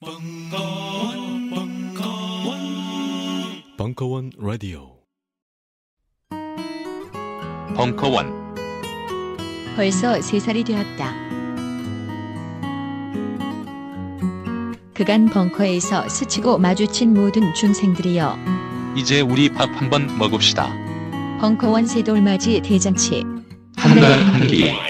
벙커원, 벙커원, 벙커원 라디오. 벙커원 벌써 세 살이 되었다. 그간 벙커에서 스치고 마주친 모든 중생들이여 이제 우리 밥 한번 먹읍시다. 벙커원 새돌맞이 대잔치 한달 한 끼.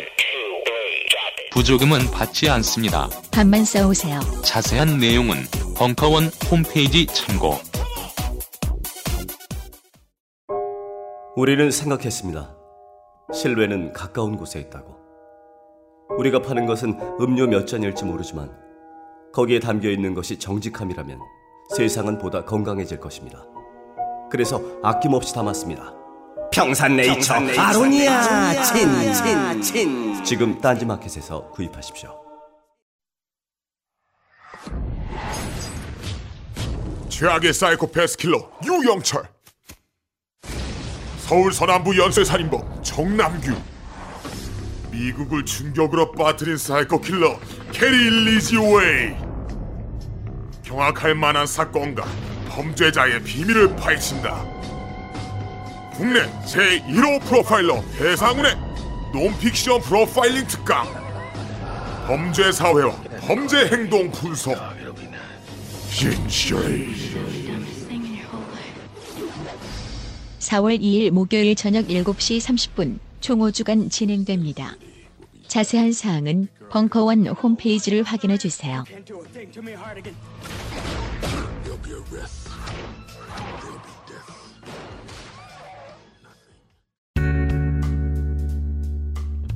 부조금은 받지 않습니다. 밥만 싸오세요. 자세한 내용은 벙커원 홈페이지 참고. 우리는 생각했습니다. 실외는 가까운 곳에 있다고. 우리가 파는 것은 음료 몇 잔일지 모르지만 거기에 담겨 있는 것이 정직함이라면 세상은 보다 건강해질 것입니다. 그래서 아낌없이 담았습니다. 평산네이처, 아로니아 친친친 지금 딴지마켓에서 구입하십시오. 최악의 사이코패스 킬러 유영철. 서울 서남부 연쇄살인범 정남규. 미국을 충격으로 빠뜨린 사이코 킬러 게리 리지웨이. 경악할 만한 사건과 범죄자의 비밀을 파헤친다. 국내 제1호 프로파일러 배상훈의 논픽션 프로파일링 특강 범죄 사회와 범죄 행동 분석 진실이 4월 2일 목요일 저녁 7시 30분 총 5주간 진행됩니다. 자세한 사항은 벙커원 홈페이지를 확인해 주세요.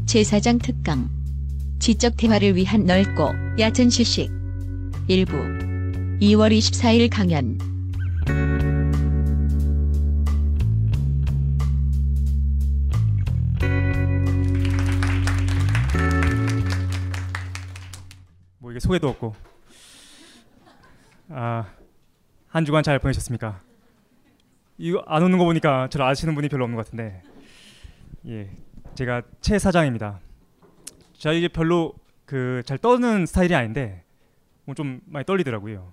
제사장 특강. 지적 대화를 위한 넓고 얕은 지식. 일부. 2월 24일 강연. 뭐 이게 소개도 없고. 아한 주간 잘 보내셨습니까? 이거 안 오는 거 보니까 저를 아시는 분이 별로 없는 것 같은데. 예 제가 최 사장입니다. 제가 이게 별로 그 잘 떠는 스타일이 아닌데 뭐 좀 많이 떨리더라고요.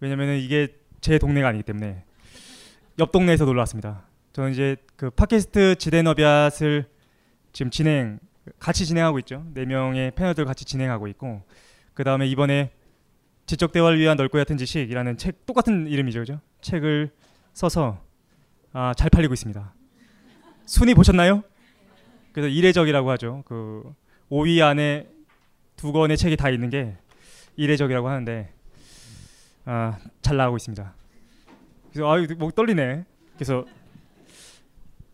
왜냐면은 이게 제 동네가 아니기 때문에 옆 동네에서 놀러 왔습니다. 저는 이제 그 팟캐스트 지대너비앗을 지금 진행 같이 진행하고 있죠. 네 명의 패널들 같이 진행하고 있고 그 다음에 이번에 지적 대화를 위한 넓고 얕은 지식이라는 책 똑같은 이름이죠, 그죠? 책을 써서 아, 잘 팔리고 있습니다. 순위 보셨나요? 그래서 이례적이라고 하죠. 그 5위 안에 두 권의 책이 다 있는 게 이례적이라고 하는데 아, 잘 나가고 있습니다. 그래서 아유 목 떨리네. 그래서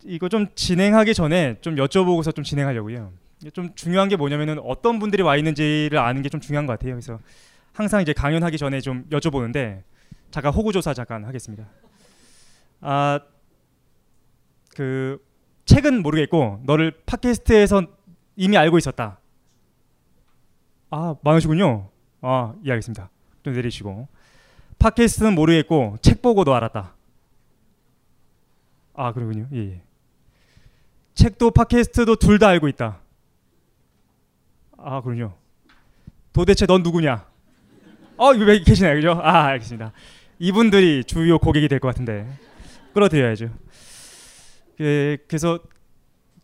이거 좀 진행하기 전에 좀 여쭤보고서 좀 진행하려고요. 좀 중요한 게 뭐냐면은 어떤 분들이 와 있는지를 아는 게 좀 중요한 것 같아요. 그래서 항상 이제 강연하기 전에 좀 여쭤보는데 잠깐 호구 조사 잠깐 하겠습니다. 아 그 책은 모르겠고 너를 팟캐스트에서 이미 알고 있었다. 아 많으시군요. 아 이해하겠습니다. 좀 내리시고 팟캐스트는 모르겠고 책 보고 너 알았다. 아 그러군요. 예. 예. 책도 팟캐스트도 둘 다 알고 있다. 아 그렇군요. 도대체 넌 누구냐? 어 이거 왜 계시나요, 그죠? 아 알겠습니다. 이분들이 주요 고객이 될 것 같은데 끌어들여야죠. 예, 그래서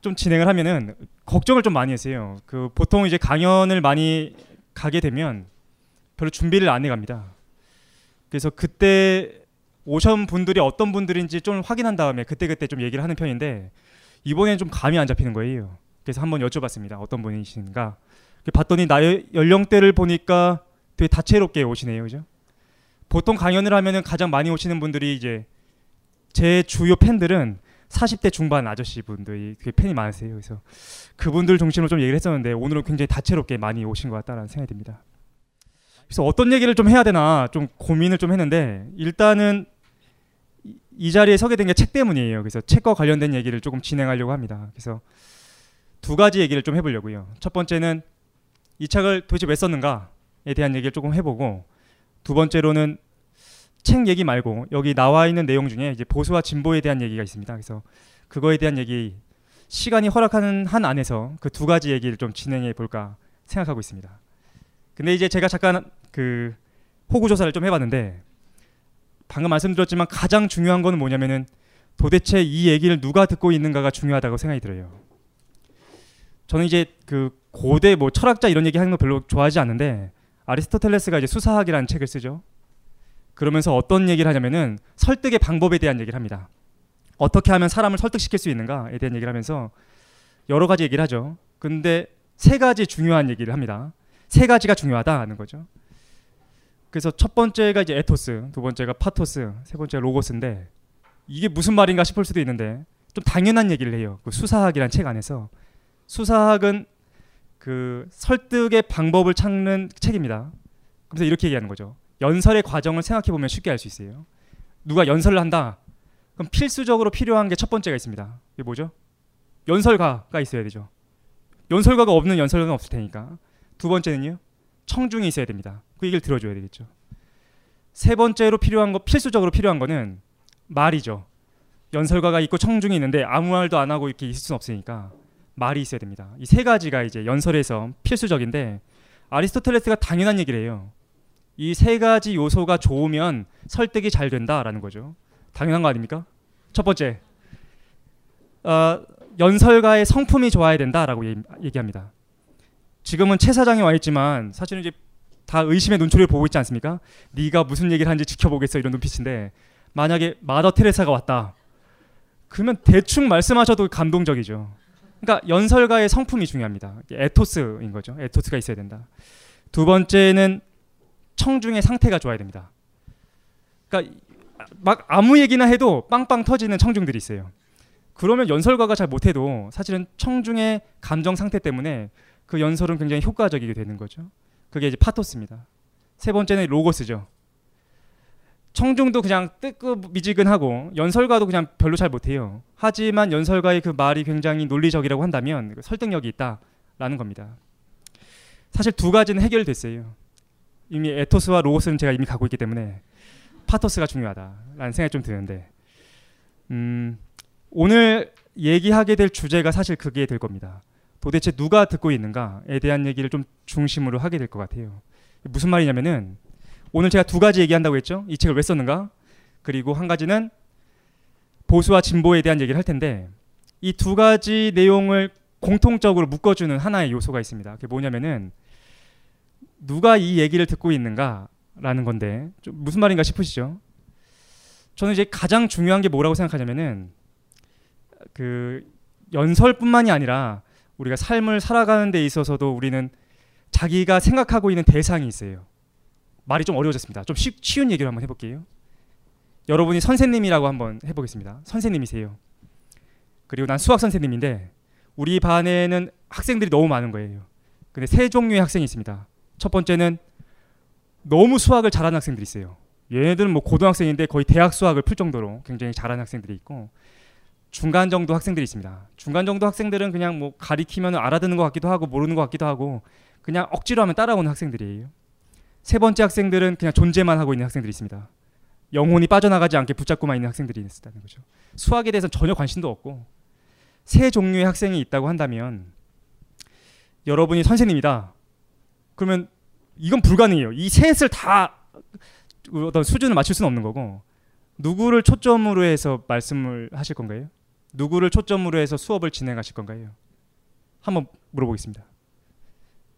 좀 진행을 하면은 걱정을 좀 많이 했어요. 그 보통 이제 강연을 많이 가게 되면 별로 준비를 안 해갑니다. 그래서 그때 오션 분들이 어떤 분들인지 좀 확인한 다음에 그때 그때 좀 얘기를 하는 편인데 이번엔 좀 감이 안 잡히는 거예요. 그래서 한번 여쭤봤습니다. 어떤 분이신가? 봤더니 나의 연령대를 보니까 되게 다채롭게 오시네요, 그죠? 보통 강연을 하면은 가장 많이 오시는 분들이 이제 제 주요 팬들은 40대 중반 아저씨 분들이 되게 팬이 많으세요. 그래서 그분들 중심으로 좀 얘기를 했었는데 오늘은 굉장히 다채롭게 많이 오신 것 같다라는 생각이 듭니다. 그래서 어떤 얘기를 좀 해야 되나 좀 고민을 좀 했는데 일단은 이- 이 자리에 서게 된 게 책 때문이에요. 그래서 책과 관련된 얘기를 조금 진행하려고 합니다. 그래서 두 가지 얘기를 좀 해보려고요. 첫 번째는 이 책을 도대체 왜 썼는가에 대한 얘기를 조금 해보고 두 번째로는 책 얘기 말고 여기 나와 있는 내용 중에 이제 보수와 진보에 대한 얘기가 있습니다. 그래서 그거에 대한 얘기 시간이 허락하는 한 안에서 그 두 가지 얘기를 좀 진행해 볼까 생각하고 있습니다. 근데 이제 제가 잠깐 그 호구 조사를 좀 해봤는데 방금 말씀드렸지만 가장 중요한 거는 뭐냐면은 도대체 이 얘기를 누가 듣고 있는가가 중요하다고 생각이 들어요. 저는 이제 그 고대 뭐 철학자 이런 얘기 하는 거 별로 좋아하지 않는데 아리스토텔레스가 이제 수사학이라는 책을 쓰죠. 그러면서 어떤 얘기를 하냐면은 설득의 방법에 대한 얘기를 합니다. 어떻게 하면 사람을 설득시킬 수 있는가에 대한 얘기를 하면서 여러 가지 얘기를 하죠. 근데 세 가지 중요한 얘기를 합니다. 세 가지가 중요하다는 거죠. 그래서 첫 번째가 이제 에토스, 두 번째가 파토스, 세 번째가 로고스인데 이게 무슨 말인가 싶을 수도 있는데 좀 당연한 얘기를 해요. 그 수사학이란 책 안에서 수사학은 그 설득의 방법을 찾는 책입니다. 그래서 이렇게 얘기하는 거죠. 연설의 과정을 생각해 보면 쉽게 알 수 있어요. 누가 연설을 한다. 그럼 필수적으로 필요한 게 첫 번째가 있습니다. 이게 뭐죠? 연설가가 있어야 되죠. 연설가가 없는 연설가는 없을 테니까. 두 번째는요. 청중이 있어야 됩니다. 그 얘기를 들어줘야 되겠죠. 세 번째로 필요한 거 필수적으로 필요한 거는 말이죠. 연설가가 있고 청중이 있는데 아무 말도 안 하고 이렇게 있을 수는 없으니까 말이 있어야 됩니다. 이 세 가지가 이제 연설에서 필수적인데 아리스토텔레스가 당연한 얘기를 해요. 이 세 가지 요소가 좋으면 설득이 잘 된다라는 거죠. 당연한 거 아닙니까? 첫 번째, 어, 연설가의 성품이 좋아야 된다라고 얘기합니다. 지금은 최 사장이 와 있지만 사실은 이제 다 의심의 눈초리를 보고 있지 않습니까? 네가 무슨 얘기를 하는지 지켜보겠어 이런 눈빛인데 만약에 마더 테레사가 왔다. 그러면 대충 말씀하셔도 감동적이죠. 그러니까 연설가의 성품이 중요합니다. 에토스인 거죠. 에토스가 있어야 된다. 두 번째는 청중의 상태가 좋아야 됩니다. 그러니까 막 아무 얘기나 해도 빵빵 터지는 청중들이 있어요. 그러면 연설가가 잘 못해도 사실은 청중의 감정 상태 때문에 그 연설은 굉장히 효과적이게 되는 거죠. 그게 이제 파토스입니다. 세 번째는 로고스죠. 청중도 그냥 뜨끔미지근하고 연설가도 그냥 별로 잘 못해요. 하지만 연설가의 그 말이 굉장히 논리적이라고 한다면 그 설득력이 있다라는 겁니다. 사실 두 가지는 해결됐어요. 이미 에토스와 로고스는 제가 이미 갖고 있기 때문에 파토스가 중요하다라는 생각이 좀 드는데 음, 오늘 얘기하게 될 주제가 사실 그게 될 겁니다. 도대체 누가 듣고 있는가에 대한 얘기를 좀 중심으로 하게 될 것 같아요. 무슨 말이냐면은 오늘 제가 두 가지 얘기한다고 했죠. 이 책을 왜 썼는가? 그리고 한 가지는 보수와 진보에 대한 얘기를 할 텐데 이 두 가지 내용을 공통적으로 묶어주는 하나의 요소가 있습니다. 그게 뭐냐면은 누가 이 얘기를 듣고 있는가라는 건데 좀 무슨 말인가 싶으시죠? 저는 이제 가장 중요한 게 뭐라고 생각하냐면은 그 연설뿐만이 아니라 우리가 삶을 살아가는 데 있어서도 우리는 자기가 생각하고 있는 대상이 있어요. 말이 좀 어려워졌습니다. 좀 쉬, 쉬운 얘기를 한번 해볼게요. 여러분이 선생님이라고 한번 해보겠습니다. 선생님이세요. 그리고 난 수학 선생님인데 우리 반에는 학생들이 너무 많은 거예요. 근데 세 종류의 학생이 있습니다. 첫 번째는 너무 수학을 잘하는 학생들이 있어요. 얘네들은 뭐 고등학생인데 거의 대학 수학을 풀 정도로 굉장히 잘하는 학생들이 있고 중간 정도 학생들이 있습니다. 중간 정도 학생들은 그냥 뭐 가리키면 알아듣는 것 같기도 하고 모르는 것 같기도 하고 그냥 억지로 하면 따라오는 학생들이에요. 세 번째 학생들은 그냥 존재만 하고 있는 학생들이 있습니다. 영혼이 빠져나가지 않게 붙잡고만 있는 학생들이 있다는 거죠. 수학에 대해서 전혀 관심도 없고 세 종류의 학생이 있다고 한다면 여러분이 선생님이다. 그러면 이건 불가능해요. 이 셋을 다 어떤 수준을 맞출 수는 없는 거고 누구를 초점으로 해서 말씀을 하실 건가요? 누구를 초점으로 해서 수업을 진행하실 건가요? 한번 물어보겠습니다.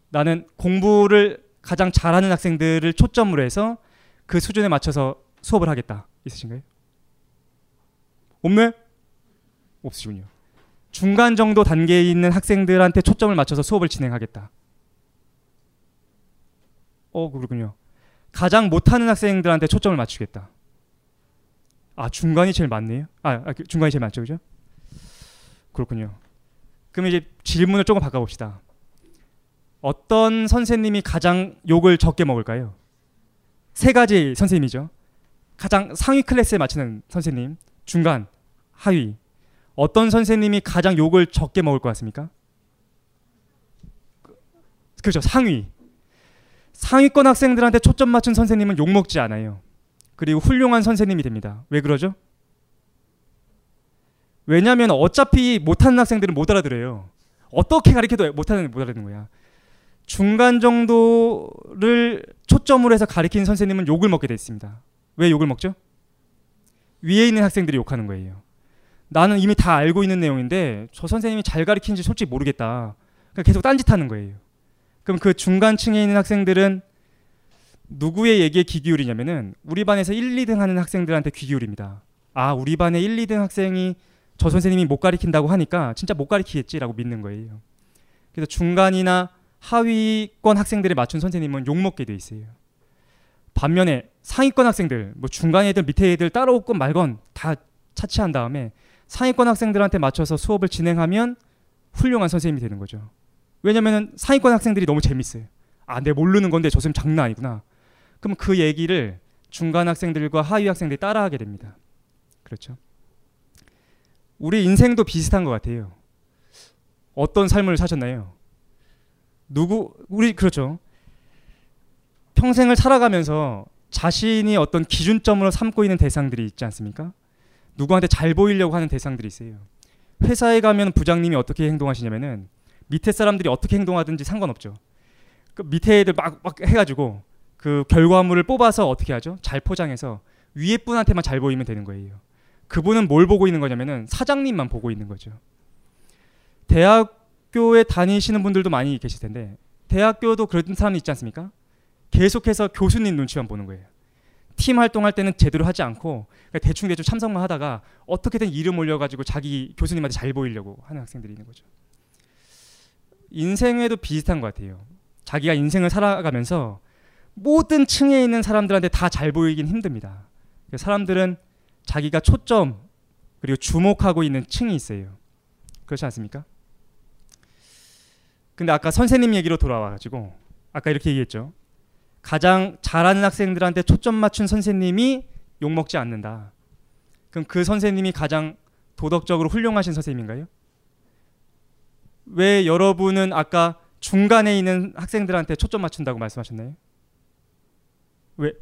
나는 공부를 가장 잘하는 학생들을 초점으로 해서 그 수준에 맞춰서 수업을 하겠다. 있으신가요? 없네? 없으시군요. 중간 정도 단계에 있는 학생들한테 초점을 맞춰서 수업을 진행하겠다. 어, 그렇군요. 가장 못하는 학생들한테 초점을 맞추겠다. 아, 중간이 제일 많네요. 아, 아그 중간이 제일 많죠, 그죠? 그렇군요. 그럼 이제 질문을 조금 바꿔봅시다. 어떤 선생님이 가장 욕을 적게 먹을까요? 세 가지 선생님이죠. 가장 상위 클래스에 맞추는 선생님, 중간, 하위. 어떤 선생님이 가장 욕을 적게 먹을 것 같습니까? 그렇죠. 상위. 상위권 학생들한테 초점 맞춘 선생님은 욕 먹지 않아요. 그리고 훌륭한 선생님이 됩니다. 왜 그러죠? 왜냐하면 어차피 못하는 학생들은 못 알아들어요. 어떻게 가르쳐도 못하는 못 알아듣는 거야. 중간 정도를 초, 초점으로 해서 가리키는 선생님은 욕을 먹게 돼 있습니다. 왜 욕을 먹죠? 위에 있는 학생들이 욕하는 거예요. 나는 이미 다 알고 있는 내용인데 저 선생님이 잘 가르치는지 솔직히 모르겠다. 계속 딴짓하는 거예요. 그럼 그 중간층에 있는 학생들은 누구의 얘기에 귀 기울이냐면은 우리 반에서 1, 2등 하는 학생들한테 귀 기울입니다. 아, 우리 반에 1, 2등 학생이 저 선생님이 못 가리킨다고 하니까 진짜 못 가리키겠지라고 믿는 거예요. 그래서 중간이나 하위권 학생들에 맞춘 선생님은 욕 먹게 돼 있어요. 반면에 상위권 학생들, 뭐 중간 애들, 밑에 애들 따라오건 말건 다 차치한 다음에 상위권 학생들한테 맞춰서 수업을 진행하면 훌륭한 선생님이 되는 거죠. 왜냐면은 상위권 학생들이 너무 재밌어요. 아, 내 모르는 건데 저 선생님 장난 아니구나. 그럼 그 얘기를 중간 학생들과 하위 학생들이 따라하게 됩니다. 그렇죠. 우리 인생도 비슷한 것 같아요. 어떤 삶을 사셨나요? 누구 우리 그렇죠. 평생을 살아가면서 자신이 어떤 기준점으로 삼고 있는 대상들이 있지 않습니까? 누구한테 잘 보이려고 하는 대상들이 있어요. 회사에 가면 부장님이 어떻게 행동하시냐면은 밑에 사람들이 어떻게 행동하든지 상관없죠. 그 밑에 애들 막, 막 해가지고 그 결과물을 뽑아서 어떻게 하죠? 잘 포장해서 위에 분한테만 잘 보이면 되는 거예요. 그분은 뭘 보고 있는 거냐면은 사장님만 보고 있는 거죠. 대학교에 다니시는 분들도 많이 계실 텐데 대학교도 그런 사람이 있지 않습니까? 계속해서 교수님 눈치만 보는 거예요. 팀 활동할 때는 제대로 하지 않고 대충 대충 참석만 하다가 어떻게든 이름 올려가지고 자기 교수님한테 잘 보이려고 하는 학생들이 있는 거죠. 인생에도 비슷한 것 같아요. 자기가 인생을 살아가면서 모든 층에 있는 사람들한테 다 잘 보이긴 힘듭니다. 사람들은 자기가 초점 그리고 주목하고 있는 층이 있어요. 그렇지 않습니까? 근데 아까 선생님 얘기로 돌아와가지고 아까 이렇게 얘기했죠. 가장 잘하는 학생들한테 초점 맞춘 선생님이 욕 먹지 않는다. 그럼 그 선생님이 가장 도덕적으로 훌륭하신 선생님인가요? 왜 여러분은 아까 중간에 있는 학생들한테 초점 맞춘다고 말씀하셨나요? 왜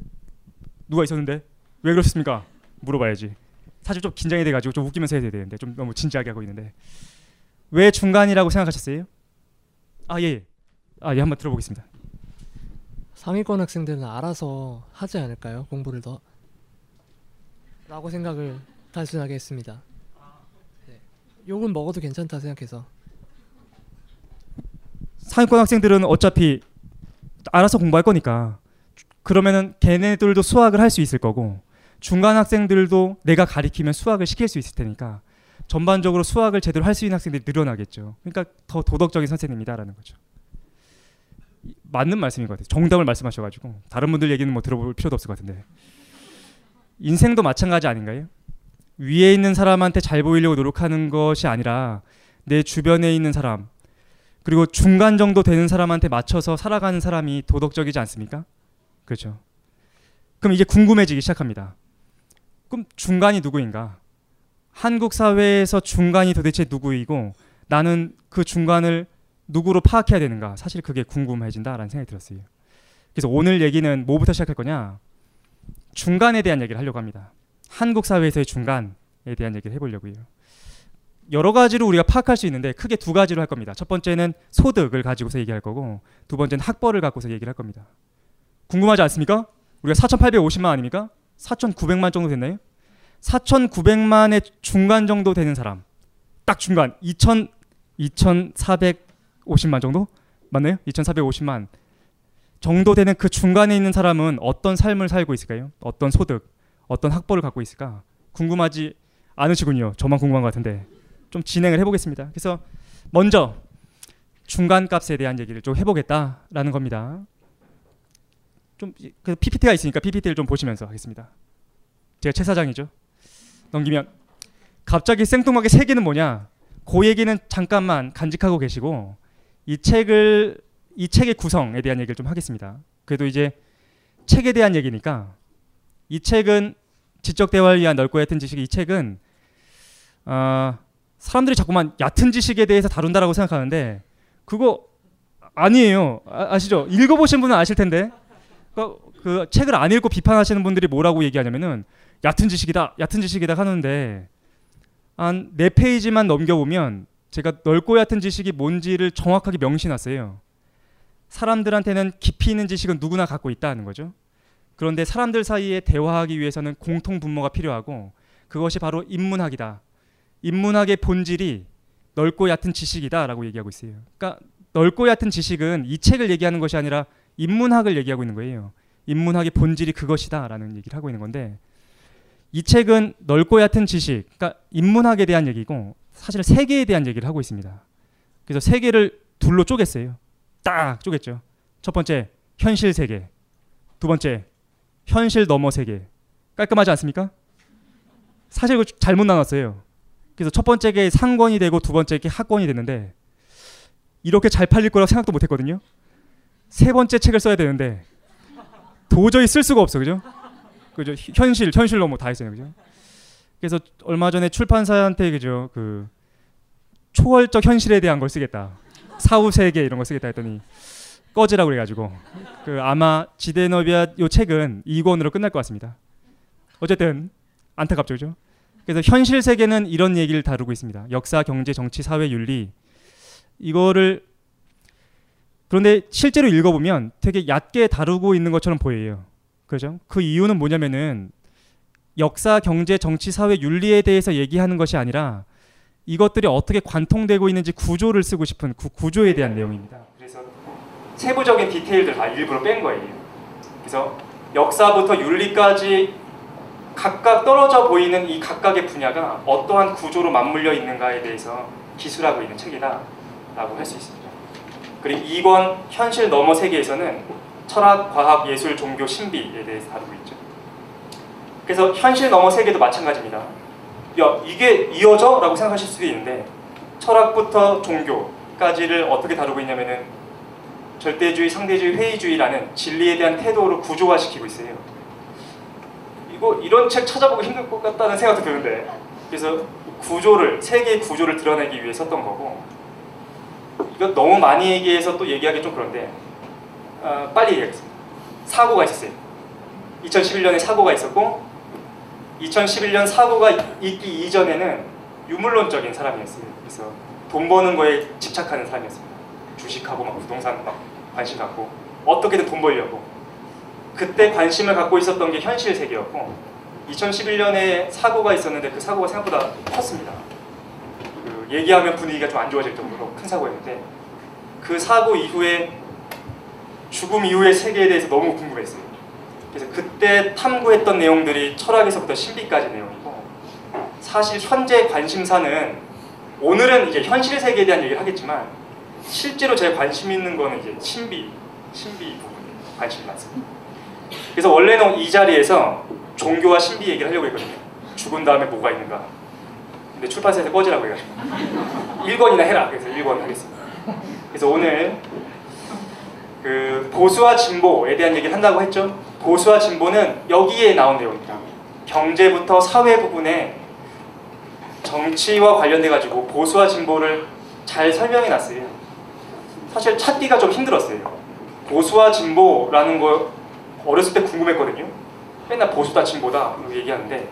누가 있었는데 왜 그러셨습니까? 물어봐야지. 사실 좀 긴장이 돼가지고 좀 웃기면서 해야 되는데 좀 너무 진지하게 하고 있는데 왜 중간이라고 생각하셨어요? 아 예, 아예 한번 들어보겠습니다. 상위권 학생들은 알아서 하지 않을까요? 공부를 더 라고 생각을 단순하게 했습니다. 네. 욕은 먹어도 괜찮다 생각해서 상위권 학생들은 어차피 알아서 공부할 거니까 그러면은 걔네들도 수학을 할 수 있을 거고 중간 학생들도 내가 가리키면 수학을 시킬 수 있을 테니까 전반적으로 수학을 제대로 할 수 있는 학생들이 늘어나겠죠. 그러니까 더 도덕적인 선생님이다라는 거죠. 맞는 말씀인 것 같아요. 정답을 말씀하셔가지고 다른 분들 얘기는 뭐 들어볼 필요도 없을 것 같은데 인생도 마찬가지 아닌가요? 위에 있는 사람한테 잘 보이려고 노력하는 것이 아니라 내 주변에 있는 사람 그리고 중간 정도 되는 사람한테 맞춰서 살아가는 사람이 도덕적이지 않습니까? 그렇죠. 그럼 이제 궁금해지기 시작합니다. 그럼 중간이 누구인가? 한국 사회에서 중간이 도대체 누구이고 나는 그 중간을 누구로 파악해야 되는가? 사실 그게 궁금해진다라는 생각이 들었어요. 그래서 오늘 얘기는 뭐부터 시작할 거냐? 중간에 대한 얘기를 하려고 합니다. 한국 사회에서의 중간에 대한 얘기를 해보려고요. 여러 가지로 우리가 파악할 수 있는데 크게 두 가지로 할 겁니다. 첫 번째는 소득을 가지고서 얘기할 거고 두 번째는 학벌을 갖고서 얘기를 할 겁니다. 궁금하지 않습니까? 우리가 4,850만 아닙니까? 4,900만 정도 됐나요? 4,900만의 중간 정도 되는 사람. 딱 중간 2,000 2,450만 정도? 맞나요? 2,450만 정도 되는 그 중간에 있는 사람은 어떤 삶을 살고 있을까요? 어떤 소득, 어떤 학벌을 갖고 있을까? 궁금하지 않으시군요. 저만 궁금한 것 같은데. 좀 진행을 해보겠습니다. 그래서 먼저 중간 값에 대한 얘기를 좀 해보겠다라는 겁니다. 좀 그 PPT가 있으니까 PPT를 좀 보시면서 하겠습니다. 제가 최 사장이죠. 넘기면 갑자기 생뚱하게 세 개는 뭐냐? 그 얘기는 잠깐만 간직하고 계시고 이 책을 이 책의 구성에 대한 얘기를 좀 하겠습니다. 그래도 이제 책에 대한 얘기니까 이 책은 지적 대화를 위한 넓고 얕은 지식 이 책은 어, 사람들이 자꾸만 얕은 지식에 대해서 다룬다라고 생각하는데 그거 아니에요. 아, 시죠 읽어보신 분은 아실 텐데 그, 그 책을 안 읽고 비판하시는 분들이 뭐라고 얘기하냐면은 얕은 지식이다, 얕은 지식이다 하는데 한 네 페이지만 넘겨보면 제가 넓고 얕은 지식이 뭔지를 정확하게 명시해놨어요. 사람들한테는 깊이 있는 지식은 누구나 갖고 있다는 거죠. 그런데 사람들 사이에 대화하기 위해서는 공통 분모가 필요하고 그것이 바로 인문학이다. 인문학의 본질이 넓고 얕은 지식이다라고 얘기하고 있어요. 그러니까 넓고 얕은 지식은 이 책을 얘기하는 것이 아니라 인문학을 얘기하고 있는 거예요. 인문학의 본질이 그것이다라는 얘기를 하고 있는 건데 이 책은 넓고 얕은 지식, 그러니까 인문학에 대한 얘기고 사실 세계에 대한 얘기를 하고 있습니다. 그래서 세계를 둘로 쪼갰어요. 딱 쪼갰죠. 첫 번째 현실 세계, 두 번째 현실 너머 세계. 깔끔하지 않습니까? 사실 잘못 나눴어요. 그래서 첫 번째 게 상권이 되고 두 번째 게 하권이 됐는데 이렇게 잘 팔릴 거라고 생각도 못 했거든요. 세 번째 책을 써야 되는데 도저히 쓸 수가 없어. 그죠? 그죠? 현실, 현실 너머 다 했어요. 그죠? 그래서 얼마 전에 출판사한테 그죠? 그 초월적 현실에 대한 걸 쓰겠다. 사후 세계 이런 거 쓰겠다 했더니 꺼지라고 그래 가지고 그 아마 지데너비아 요 책은 2권으로 끝날 것 같습니다. 어쨌든 안타깝죠. 그죠? 그래서 현실 세계는 이런 얘기를 다루고 있습니다. 역사, 경제, 정치, 사회, 윤리 이거를 그런데 실제로 읽어보면 되게 얕게 다루고 있는 것처럼 보여요. 그죠? 그 이유는 뭐냐면은 역사, 경제, 정치, 사회, 윤리에 대해서 얘기하는 것이 아니라 이것들이 어떻게 관통되고 있는지 구조를 쓰고 싶은 그 구조에 대한 내용입니다. 그래서 세부적인 디테일들 다 일부러 뺀 거예요. 그래서 역사부터 윤리까지 각각 떨어져 보이는 이 각각의 분야가 어떠한 구조로 맞물려 있는가에 대해서 기술하고 있는 책이다라고 할 수 있습니다. 그리고 2권 현실 너머 세계에서는 철학, 과학, 예술, 종교, 신비에 대해서 다루고 있죠. 그래서 현실 너머 세계도 마찬가지입니다. 야 이게 이어져? 라고 생각하실 수도 있는데 철학부터 종교까지를 어떻게 다루고 있냐면은 절대주의, 상대주의, 회의주의라는 진리에 대한 태도를 구조화시키고 있어요. 이거 이런 책 찾아보기 힘들 것 같다는 생각도 드는데 그래서 구조를 세계의 구조를 드러내기 위해 썼던 거고 이거 너무 많이 얘기해서 또 얘기하기 좀 그런데 어, 빨리 얘기하겠습니다. 사고가 있었어요. 2011년에 사고가 있었고 2011년 사고가 있기 이전에는 유물론적인 사람이었어요. 그래서 돈 버는 거에 집착하는 사람이었습니다. 주식하고 막 부동산 막 관심 갖고 어떻게든 돈 벌려고 그때 관심을 갖고 있었던 게 현실 세계였고 2011년에 사고가 있었는데 그 사고가 생각보다 컸습니다. 그 얘기하면 분위기가 좀 안 좋아질 정도로 큰 사고였는데 그 사고 이후에 죽음 이후의 세계에 대해서 너무 궁금했어요. 그래서 그때 탐구했던 내용들이 철학에서부터 신비까지 내용이고 사실 현재 관심사는 오늘은 이제 현실 세계에 대한 얘기를 하겠지만 실제로 제 관심 있는 거는 이제 신비, 신비 부분에 관심이 많습니다. 그래서 원래는 이 자리에서 종교와 신비 얘기를 하려고 했거든요. 죽은 다음에 뭐가 있는가. 근데 출판사에서 꺼지라고 해가지고 1권이나 해라. 그래서 1권 하겠습니다. 그래서 오늘 그 보수와 진보에 대한 얘기를 한다고 했죠. 보수와 진보는 여기에 나온 내용입니다. 경제부터 사회 부분에 정치와 관련돼 가지고 보수와 진보를 잘 설명해 놨어요. 사실 찾기가 좀 힘들었어요. 보수와 진보라는 거 어렸을 때 궁금했거든요. 맨날 보수다 진보다 이렇게 얘기하는데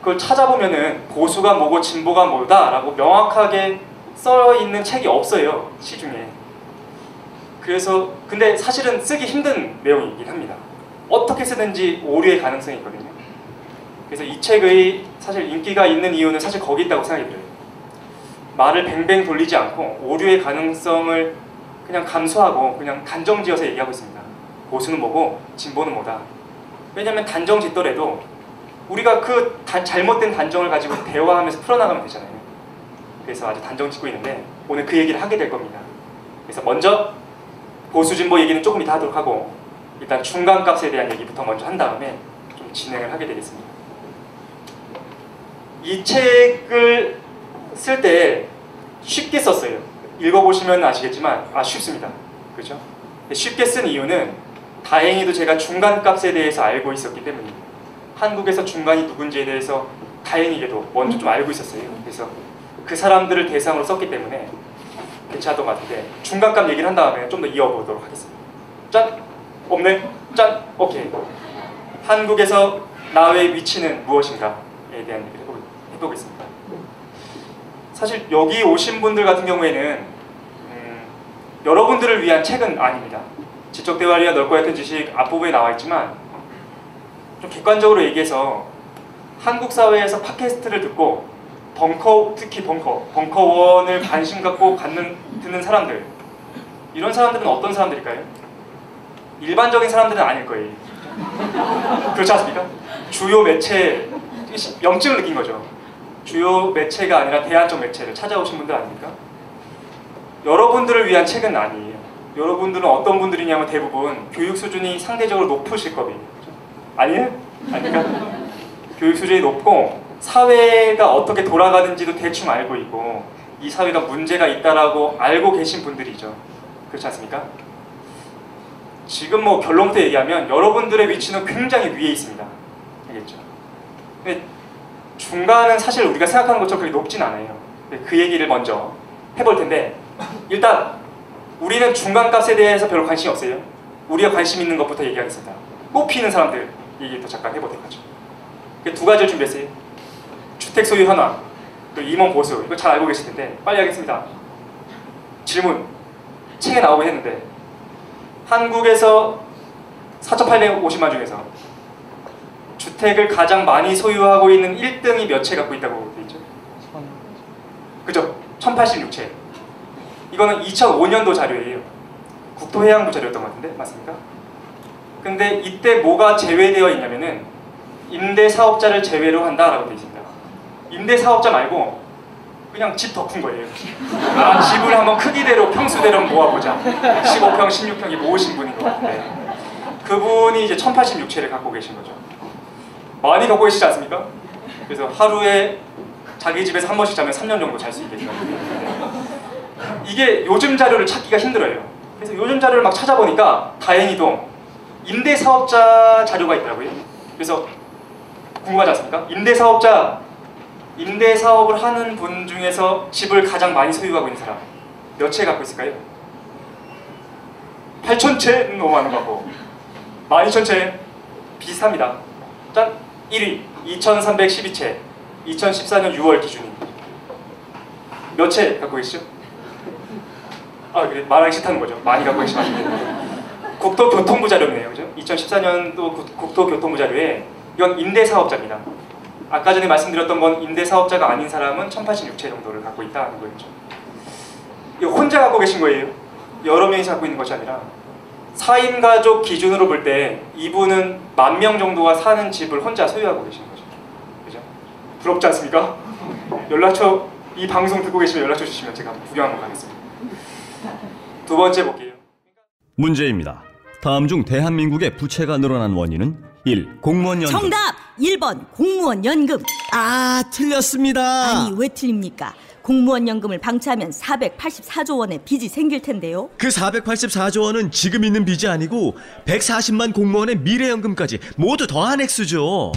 그걸 찾아보면은 보수가 뭐고 진보가 뭐다라고 명확하게 써 있는 책이 없어요 시중에. 그래서 근데 사실은 쓰기 힘든 내용이긴 합니다. 어떻게 쓰든지 오류의 가능성이 있거든요. 그래서 이 책의 사실 인기가 있는 이유는 사실 거기 있다고 생각이 들어요. 말을 뱅뱅 돌리지 않고 오류의 가능성을 그냥 감수하고 그냥 단정지어서 얘기하고 있습니다. 보수는 뭐고 진보는 뭐다. 왜냐하면 단정 짓더라도 우리가 그 다- 잘못된 단정을 가지고 대화하면서 풀어나가면 되잖아요. 그래서 아주 단정 짓고 있는데 오늘 그 얘기를 하게 될 겁니다. 그래서 먼저 보수 진보 얘기는 조금 이따 하도록 하고 일단 중간값에 대한 얘기부터 먼저 한 다음에 좀 진행을 하게 되겠습니다. 이 책을 쓸 때 쉽게 썼어요. 읽어보시면 아시겠지만 아 쉽습니다. 그렇죠? 쉽게 쓴 이유는 다행히도 제가 중간값에 대해서 알고 있었기 때문입니다. 한국에서 중간이 누군지에 대해서 다행히게도 먼저 좀 알고 있었어요. 그래서 그 사람들을 대상으로 썼기 때문에 괜찮았던 것 같은데 중간값 얘기를 한 다음에 좀 더 이어보도록 하겠습니다. 짠! 없네? 짠! 오케이. 한국에서 나의 위치는 무엇인가에 대한 얘기를 해보, 해보겠습니다. 사실 여기 오신 분들 같은 경우에는 음, 여러분들을 위한 책은 아닙니다. 지적 대화리와 넓고 얕은 지식 앞부분에 나와 있지만 좀 객관적으로 얘기해서 한국 사회에서 팟캐스트를 듣고 벙커 특히 벙커 벙커원을 관심 갖고 갖는 듣는 사람들 이런 사람들은 어떤 사람들일까요? 일반적인 사람들은 아닐 거예요. 그렇지 않습니까? 주요 매체 영증을 느낀 거죠. 주요 매체가 아니라 대안적 매체를 찾아오신 분들 아닙니까? 여러분들을 위한 책은 아니에요. 여러분들은 어떤 분들이냐면 대부분 교육 수준이 상대적으로 높으실 겁니다. 아니에요? 아닙니까? 교육 수준이 높고 사회가 어떻게 돌아가는지도 대충 알고 있고 이 사회가 문제가 있다라고 알고 계신 분들이죠. 그렇지 않습니까? 지금 뭐 결론부터 얘기하면 여러분들의 위치는 굉장히 위에 있습니다. 알겠죠? 근데 중간은 사실 우리가 생각하는 것처럼 그렇게 높진 않아요. 그 얘기를 먼저 해볼 텐데 일단 우리는 중간값에 대해서 별로 관심이 없어요. 우리가 관심 있는 것부터 얘기하겠습니다. 뽑히는 사람들 얘기부터 잠깐 해보도록 하죠. 두 가지를 준비했어요. 주택 소유 현황, 또 임원 보수 이거 잘 알고 계실 텐데 빨리 하겠습니다. 질문 책에 나오긴 했는데 한국에서 4,850만 중에서 주택을 가장 많이 소유하고 있는 1등이 몇 채 갖고 있다고 돼 있죠? 그죠? 1086채. 이거는 2005년도 자료예요. 국토해양부 자료였던 것 같은데 맞습니까? 근데 이때 뭐가 제외되어 있냐면은 임대 사업자를 제외로 한다라고 되어 있습니다. 임대 사업자 말고 그냥 집더큰 거예요. 아 집을 한번 크기대로 평수대로 모아보자. 15평, 16평이 모으신 분인 것 같은데 그분이 이제 1086채를 갖고 계신 거죠. 많이 갖고 계시지 않습니까? 그래서 하루에 자기 집에서 한 번씩 자면 3년 정도 잘 수 있겠죠. 이게 요즘 자료를 찾기가 힘들어요. 그래서 요즘 자료를 막 찾아보니까 다행히도 임대 사업자 자료가 있더라고요. 그래서 궁금하지 않습니까? 임대 사업자 임대 사업을 하는 분 중에서 집을 가장 많이 소유하고 있는 사람 몇 채 갖고 있을까요? 8천 채 너무 많은 것 같고 12,000채 비슷합니다. 짠 1위 2,312채 2014년 6월 기준입니다. 몇 채 갖고 계시죠? 아 그래 말하기 싫다는 거죠. 많이 갖고 계시면. 국토교통부 자료네요. 그죠? 2014년도 국토교통부 자료에 이건 임대 사업자입니다. 아까 전에 말씀드렸던 건 임대 사업자가 아닌 사람은 1086채 정도를 갖고 있다는 거였죠. 이거 혼자 갖고 계신 거예요. 여러 명이 갖고 있는 것이 아니라 4인 가족 기준으로 볼 때 이분은 만 명 정도가 사는 집을 혼자 소유하고 계신 거죠. 그죠? 부럽지 않습니까? 연락처 이 방송 듣고 계시면 연락처 주시면 제가 구경 한번 가겠습니다. 두 번째 볼게요. 문제입니다. 다음 중 대한민국의 부채가 늘어난 원인은 1. 공무원 연금 정답 1번 공무원 연금 아, 틀렸습니다. 아니 왜 틀립니까 공무원 연금을 방치하면 484조 원의 빚이 생길 텐데요 그 484조 원은 지금 있는 빚이 아니고 140만 공무원의 미래 연금까지 모두 더한 액수죠.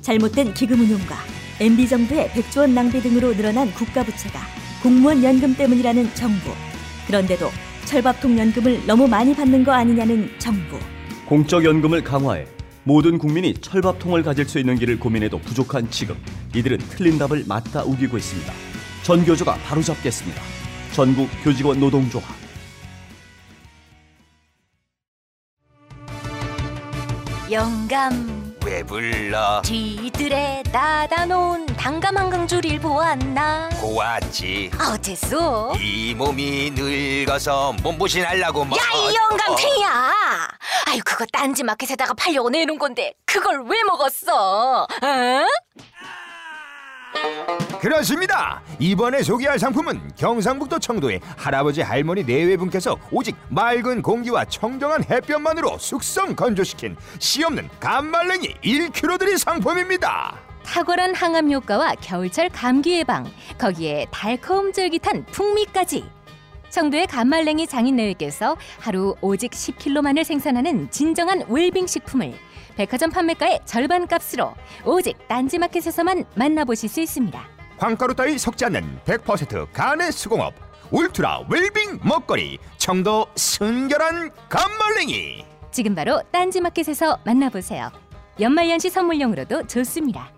잘못된 기금 운용과 MB 정부의 100조 원 낭비 등으로 늘어난 국가 부채가 공무원 연금 때문이라는 정부 그런데도 철밥통 연금을 너무 많이 받는 거 아니냐는 정부 공적 연금을 강화해 모든 국민이 철밥통을 가질 수 있는 길을 고민해도 부족한 지금 이들은 틀린 답을 맞다 우기고 있습니다. 전교조가 바로잡겠습니다. 전국 교직원 노동조합 영감 왜 불러? 뒤뜰에 따다 놓은 단감 한강줄 일 보았나 고왔지. 어째서 이 몸이 늙어서 몸보신 하려고 뭐. 야이 영감탱이야 아유 그거 딴지 마켓에다가 팔려고 내놓은 건데 그걸 왜 먹었어 어? 그렇습니다. 이번에 소개할 상품은 경상북도 청도의 할아버지 할머니 네외분께서 오직 맑은 공기와 청정한 햇볕만으로 숙성 건조시킨 씨 없는 감말랭이 1kg 들인 상품입니다. 탁월한 항암 효과와 겨울철 감기 예방, 거기에 달콤 쫄깃한 풍미까지. 청도의 감말랭이 장인네외께서 하루 오직 10kg만을 생산하는 진정한 웰빙 식품을 백화점 판매가의 절반 값으로 오직 딴지마켓에서만 만나보실 수 있습니다. 황가루 따위 섞지 않는 100% 간의 수공업 울트라 웰빙 먹거리 청도 순결한 감말랭이 지금 바로 딴지마켓에서 만나보세요. 연말연시 선물용으로도 좋습니다.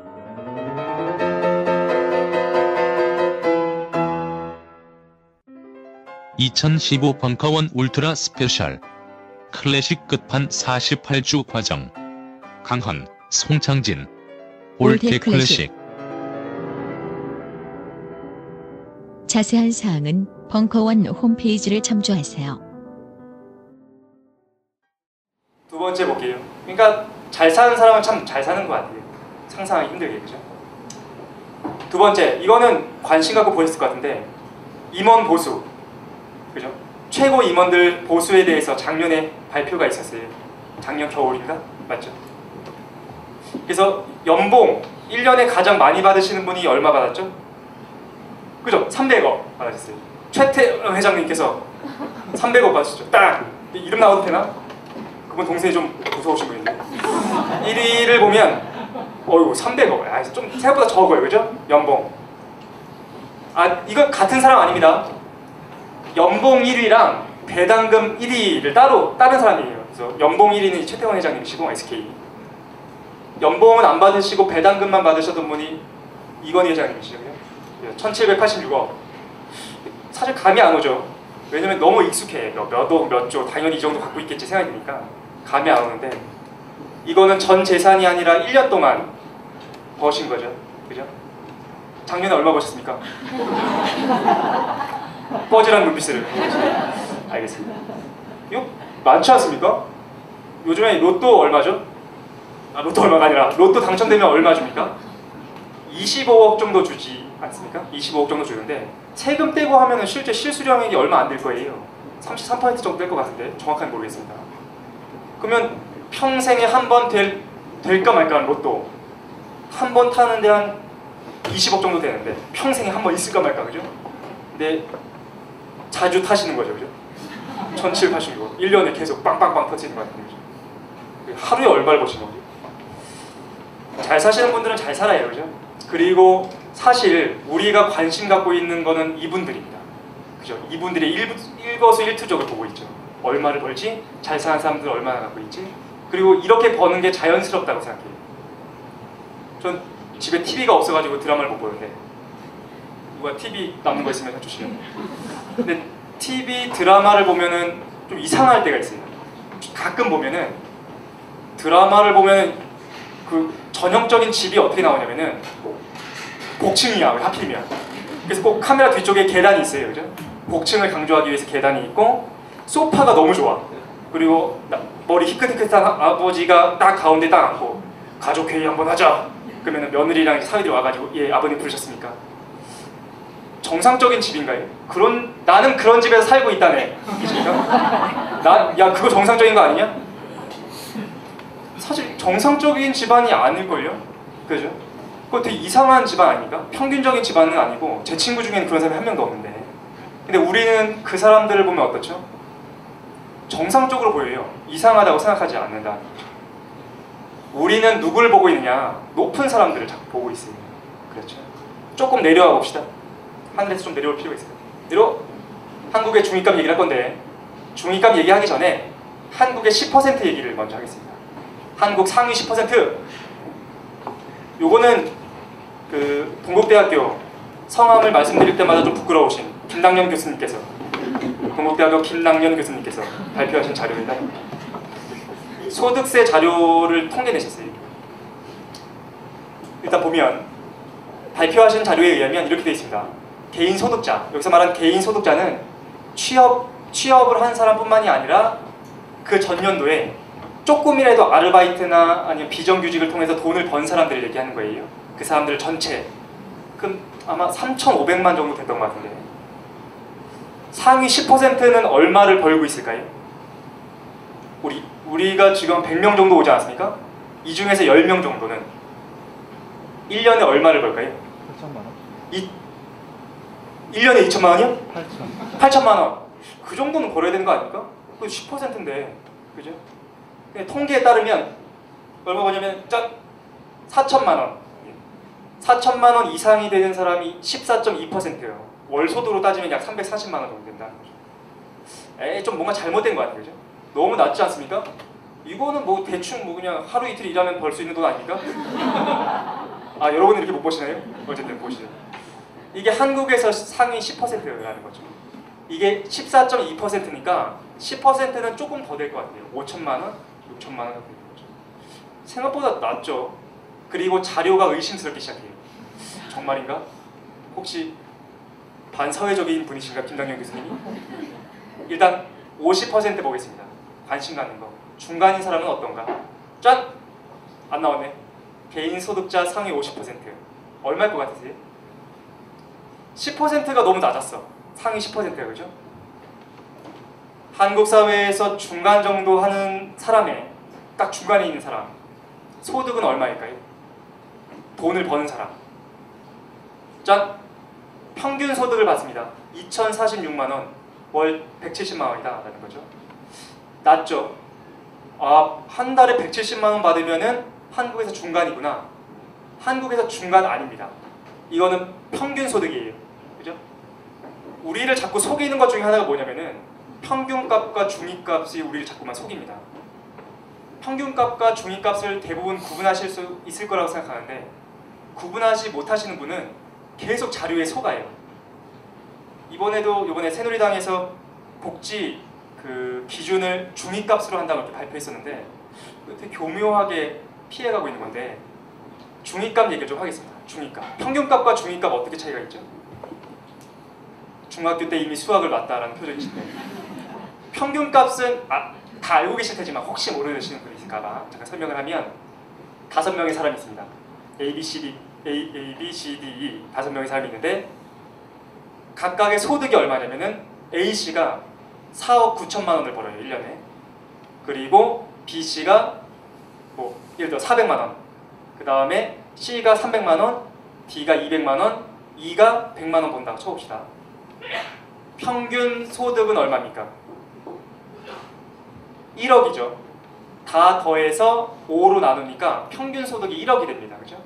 (2015) 벙커원 울트라 스페셜 클래식 끝판 48주 과정 강헌, 송창진 old 클래식. 자세한 사항은 벙커원 홈페이지를 참조하세요. 두 번째 볼게요. 그러니까 잘 사는 사람은 참 잘 사는 것 같아요. 상상하기 힘들게 그죠? 두 번째 이거는 관심 갖고 보셨을 것 같은데 임원 보수 그죠? 최고 임원들 보수에 대해서 작년에 발표가 있었어요. 작년 겨울인가 맞죠? 그래서 연봉 1년에 가장 많이 받으시는 분이 얼마 받았죠? 그죠? 300억 받으셨어요. 최태원 회장님께서 300억 받으셨죠. 딱 이름 나와도 되나? 그분 동생이 좀 무서우신 분인데 1위를 보면 어이구 300억 아, 좀 생각보다 적어요 그죠? 연봉 아 이건 같은 사람 아닙니다 연봉 1위랑 배당금 1위를 따로 다른 사람이에요. 그래서 연봉 1위는 최태원 회장님이시고 SK 연봉은 안 받으시고 배당금만 받으셨던 분이 이건희 회장님이시고요. 1786억. 사실 감이 안 오죠. 왜냐면 너무 익숙해. 몇억 몇조 당연히 이 정도 갖고 있겠지 생각이 드니까 감이 안 오는데 이거는 전 재산이 아니라 1년 동안 버신 거죠. 그죠? 작년에 얼마 버셨습니까? 뻐질한 눈빛을 알겠습니다 이거 많지 않습니까? 요즘에 로또 얼마죠? 아 로또 얼마가 아니라 로또 당첨되면 얼마 줍니까? 25억 정도 주지 않습니까? 25억 정도 주는데 세금 떼고 하면은 실제 실수령액이 얼마 안 될 거예요. 33% 정도 될 것 같은데 정확하게 모르겠습니다. 그러면 평생에 한 번 될, 될까 말까 하는 로또 한 번 타는데 한 20억 정도 되는데 평생에 한 번 있을까 말까 그죠? 근데 자주 타시는 거죠 그죠? 1786 1년에 계속 빵빵빵 터지는 것 같은 거죠. 하루에 얼마를 버시는 거죠? 잘 사시는 분들은 잘 살아요 그죠? 그리고 사실 우리가 관심 갖고 있는 거는 이분들입니다. 그죠? 이분들의 일, 일거수 일투족을 보고 있죠. 얼마를 벌지? 잘 사는 사람들 얼마나 갖고 있지? 그리고 이렇게 버는 게 자연스럽다고 생각해요. 전 집에 TV가 없어가지고 드라마를 못 보는데 누가 TV 남는 거 있으면 해주시면 근데 TV 드라마를 보면은 좀 이상할 때가 있어요. 가끔 보면은 드라마를 보면 그 전형적인 집이 어떻게 나오냐면은 복층이야 왜 하필이면 그래서 꼭 카메라 뒤쪽에 계단이 있어요 그죠? 복층을 강조하기 위해서 계단이 있고 소파가 너무 좋아 그리고 나- 머리 희끗희끗한 아- 아버지가 딱 가운데 딱 앉고 가족 회의 한번 하자 그러면 며느리랑 사위들이 와가지고 예 아버님 부르셨습니까? 정상적인 집인가요? 그런 나는 그런 집에서 살고 있다네? 나야 그거 정상적인 거 아니냐? 사실 정상적인 집안이 아닐걸요? 그죠? 그거 되게 이상한 집안 아닙니까? 평균적인 집안은 아니고 제 친구 중에는 그런 사람이 한 명도 없는데 근데 우리는 그 사람들을 보면 어떻죠? 정상적으로 보여요 이상하다고 생각하지 않는다 우리는 누구를 보고 있느냐 높은 사람들을 자꾸 보고 있어요 그렇죠 조금 내려와 봅시다 하늘에서 좀 내려올 필요가 있어요 내려 한국의 중위값 얘기를 할 건데 중위값 얘기하기 전에 한국의 10% 얘기를 먼저 하겠습니다 한국 상위 10% 요거는 그 동국대학교 성함을 말씀드릴 때마다 좀 부끄러우신 김남년 교수님께서 동국대학교 김남년 교수님께서 발표하신 자료입니다. 소득세 자료를 통계내셨어요. 일단 보면 발표하신 자료에 의하면 이렇게 되어 있습니다. 개인 소득자 여기서 말한 개인 소득자는 취업 취업을 한 사람뿐만이 아니라 그 전년도에 조금이라도 아르바이트나 아니면 비정규직을 통해서 돈을 번 사람들을 얘기하는 거예요. 그 사람들 전체. 그럼 아마 3,500만 정도 됐던 것 같은데. 상위 10%는 얼마를 벌고 있을까요? 우리 우리가 지금 100명 정도 오지 않았습니까? 이 중에서 10명 정도는 1년에 얼마를 벌까요? 8천만 원. 이 1년에 2천만 원이요? 8천. 8천만 원. 그 정도는 벌어야 되는 거 아닙니까? 그 10%인데. 그죠? 통계에 따르면 얼마 버냐면 짠 4천만 원. 4천만 원 이상이 되는 사람이 14.2%예요. 월 소득으로 따지면 약 340만 원 정도 된다는 거죠. 에이 좀 뭔가 잘못된 거 같아요. 그죠? 너무 낮지 않습니까? 이거는 뭐 대충 뭐 그냥 하루 이틀 일하면 벌 수 있는 돈 아닙니까? 아 여러분은 이렇게 못 보시나요? 어쨌든 보시죠. 이게 한국에서 상위 10%라는 거죠. 이게 14.2%니까 10%는 조금 더 될 것 같아요. 5천만 원, 6천만 원 정도 되는 거죠. 생각보다 낮죠. 그리고 자료가 의심스럽기 시작해요. 정말인가? 혹시 반사회적인 분이신가 김당현 교수님이? 일단 50% 보겠습니다. 관심 갖는 거. 중간인 사람은 어떤가? 짠! 안 나왔네. 개인 소득자 상위 50%. 얼마일 것 같으세요? 10%가 너무 낮았어. 상위 10%가 그죠? 한국 사회에서 중간 정도 하는 사람의 딱 중간에 있는 사람 소득은 얼마일까요? 돈을 버는 사람. 짠! 평균 소득을 받습니다. 2,046만 원, 월 170만 원이다 라는 거죠. 낮죠? 아, 한 달에 170만 원 받으면은 한국에서 중간이구나. 한국에서 중간 아닙니다. 이거는 평균 소득이에요. 우리를 자꾸 속이는 것 중에 하나가 뭐냐면은 평균값과 중위값이 우리를 자꾸만 속입니다. 평균값과 중위값을 대부분 구분하실 수 있을 거라고 생각하는데 구분하지 못하시는 분은 계속 자료에 속아요. 이번에도 이번에 새누리당에서 복지 그 기준을 중위값으로 한다고 이렇게 발표했었는데 되게 교묘하게 피해가고 있는 건데 중위값 얘기를 좀 하겠습니다. 중위값. 평균값과 중위값 어떻게 차이가 있죠? 중학교 때 이미 수학을 맞다라는 표정이신데 평균값은 아, 다 알고 계실 테지만 혹시 모르시는 분이 있을까봐 잠깐 설명을 하면 다섯 명의 사람이 있습니다. A, B, C, D, A, A, B, C, D, E 다섯 명의 사람이 있는데 각각의 소득이 얼마냐면은 A 씨가 4억 9천만 원을 벌어요 1년에 그리고 B 씨가 뭐 예를 들어 400만 원, 그 다음에 C가 300만 원, D가 200만 원, E가 100만 원 번다고 쳐봅시다. 평균 소득은 얼마입니까? 1억이죠. 다 더해서 5로 나누니까 평균 소득이 1억이 됩니다. 그죠?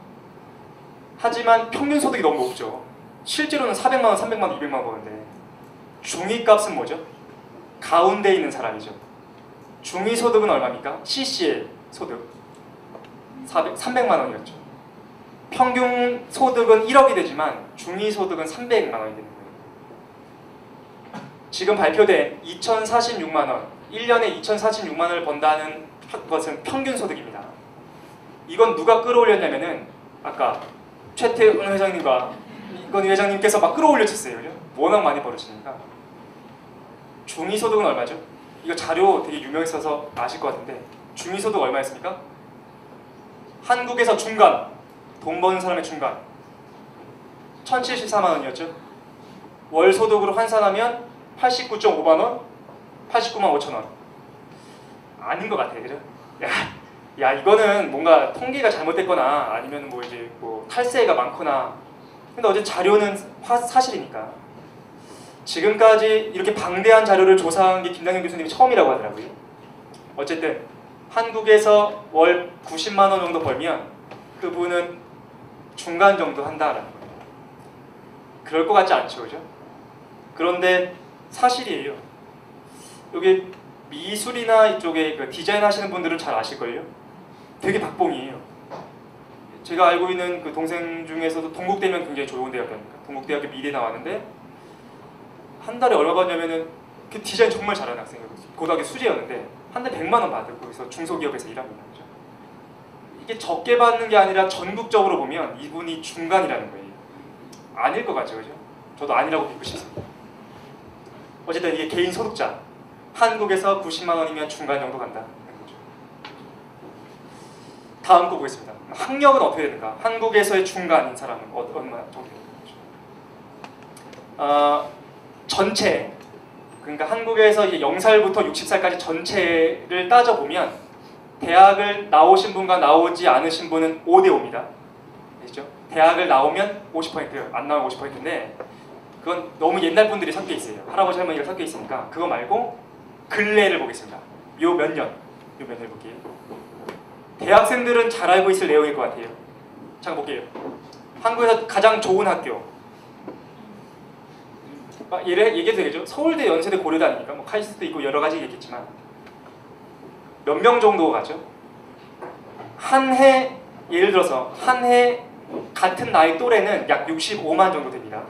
하지만 평균 소득이 너무 높죠. 실제로는 400만 원, 300만 원, 200만 원 버는데 중위값은 뭐죠? 가운데 있는 사람이죠. 중위 소득은 얼마입니까? CC의 소득 400, 300만 원이었죠. 평균 소득은 1억이 되지만 중위 소득은 300만 원이 거예요. 지금 발표된 2,046만 원, 1년에 2,046만 원을 번다는 것은 평균 소득입니다. 이건 누가 끌어올렸냐면은 아까 최태은 회장님과 이건 회장님께서 막 끌어올려줬어요. 워낙 많이 벌으시니까. 중위 소득은 얼마죠? 이거 자료 되게 유명했어서 아실 것 같은데 중위 소득 얼마였습니까? 한국에서 중간 돈 버는 사람의 중간 1,074만 원이었죠. 월 소득으로 환산하면 89.5만 원, 89만 5천 원. 아닌 것 같아요, 그죠? 야, 야 이거는 뭔가 통계가 잘못됐거나 아니면 뭐 이제 뭐 탈세가 많거나. 근데 어제 자료는 화, 사실이니까. 지금까지 이렇게 방대한 자료를 조사한 게 김당현 교수님이 처음이라고 하더라고요. 어쨌든 한국에서 월 90만 원 정도 벌면 그분은 중간 정도 한다라는 거예요. 그럴 것 같지 않죠, 그죠? 그런데 사실이에요. 여기 미술이나 이쪽에 그 디자인 하시는 분들은 잘 아실걸요? 되게 박봉이에요. 제가 알고 있는 그 동생 중에서도 동국대면 굉장히 좋은 대학교니까 동국대학교 미대 나왔는데 한 달에 얼마 받냐면은 그 디자인 정말 잘하는 학생이거든요. 고등학교 수재였는데 한 달에 100만 원 받고 거기서 중소기업에서 일하고 있는 거죠. 이게 적게 받는 게 아니라 전국적으로 보면 이분이 중간이라는 거예요. 아닐 것 같죠, 그죠? 저도 아니라고 믿고 싶습니다. 어쨌든 이게 개인 소득자 한국에서 90만 원이면 중간 정도 간다. 다음 거 보겠습니다. 학력은 어떻게 되는가? 한국에서의 중간인 사람은 어, 얼마 정도 되는 거죠? 어, 전체 그러니까 한국에서 이제 0살부터 60살까지 전체를 따져 보면 대학을 나오신 분과 나오지 않으신 분은 5대 5입니다. 아시죠? 대학을 나오면 50%예요. 안 나오면 50%인데 그건 너무 옛날 분들이 섞여 있어요. 할아버지 할머니가 섞여 있으니까 그거 말고 근래를 보겠습니다. 요 몇 년, 요 몇 년 볼게요. 대학생들은 잘 알고 있을 내용일 것 같아요. 잠깐 볼게요. 한국에서 가장 좋은 학교. 아, 예를 얘기해도 되겠죠? 서울대, 연세대, 고려대 아닙니까? 뭐 카이스트도 있고 여러 가지 있겠지만 몇 명 정도 가죠? 한 해 예를 들어서 한 해 같은 나이 또래는 약 65만 정도 됩니다.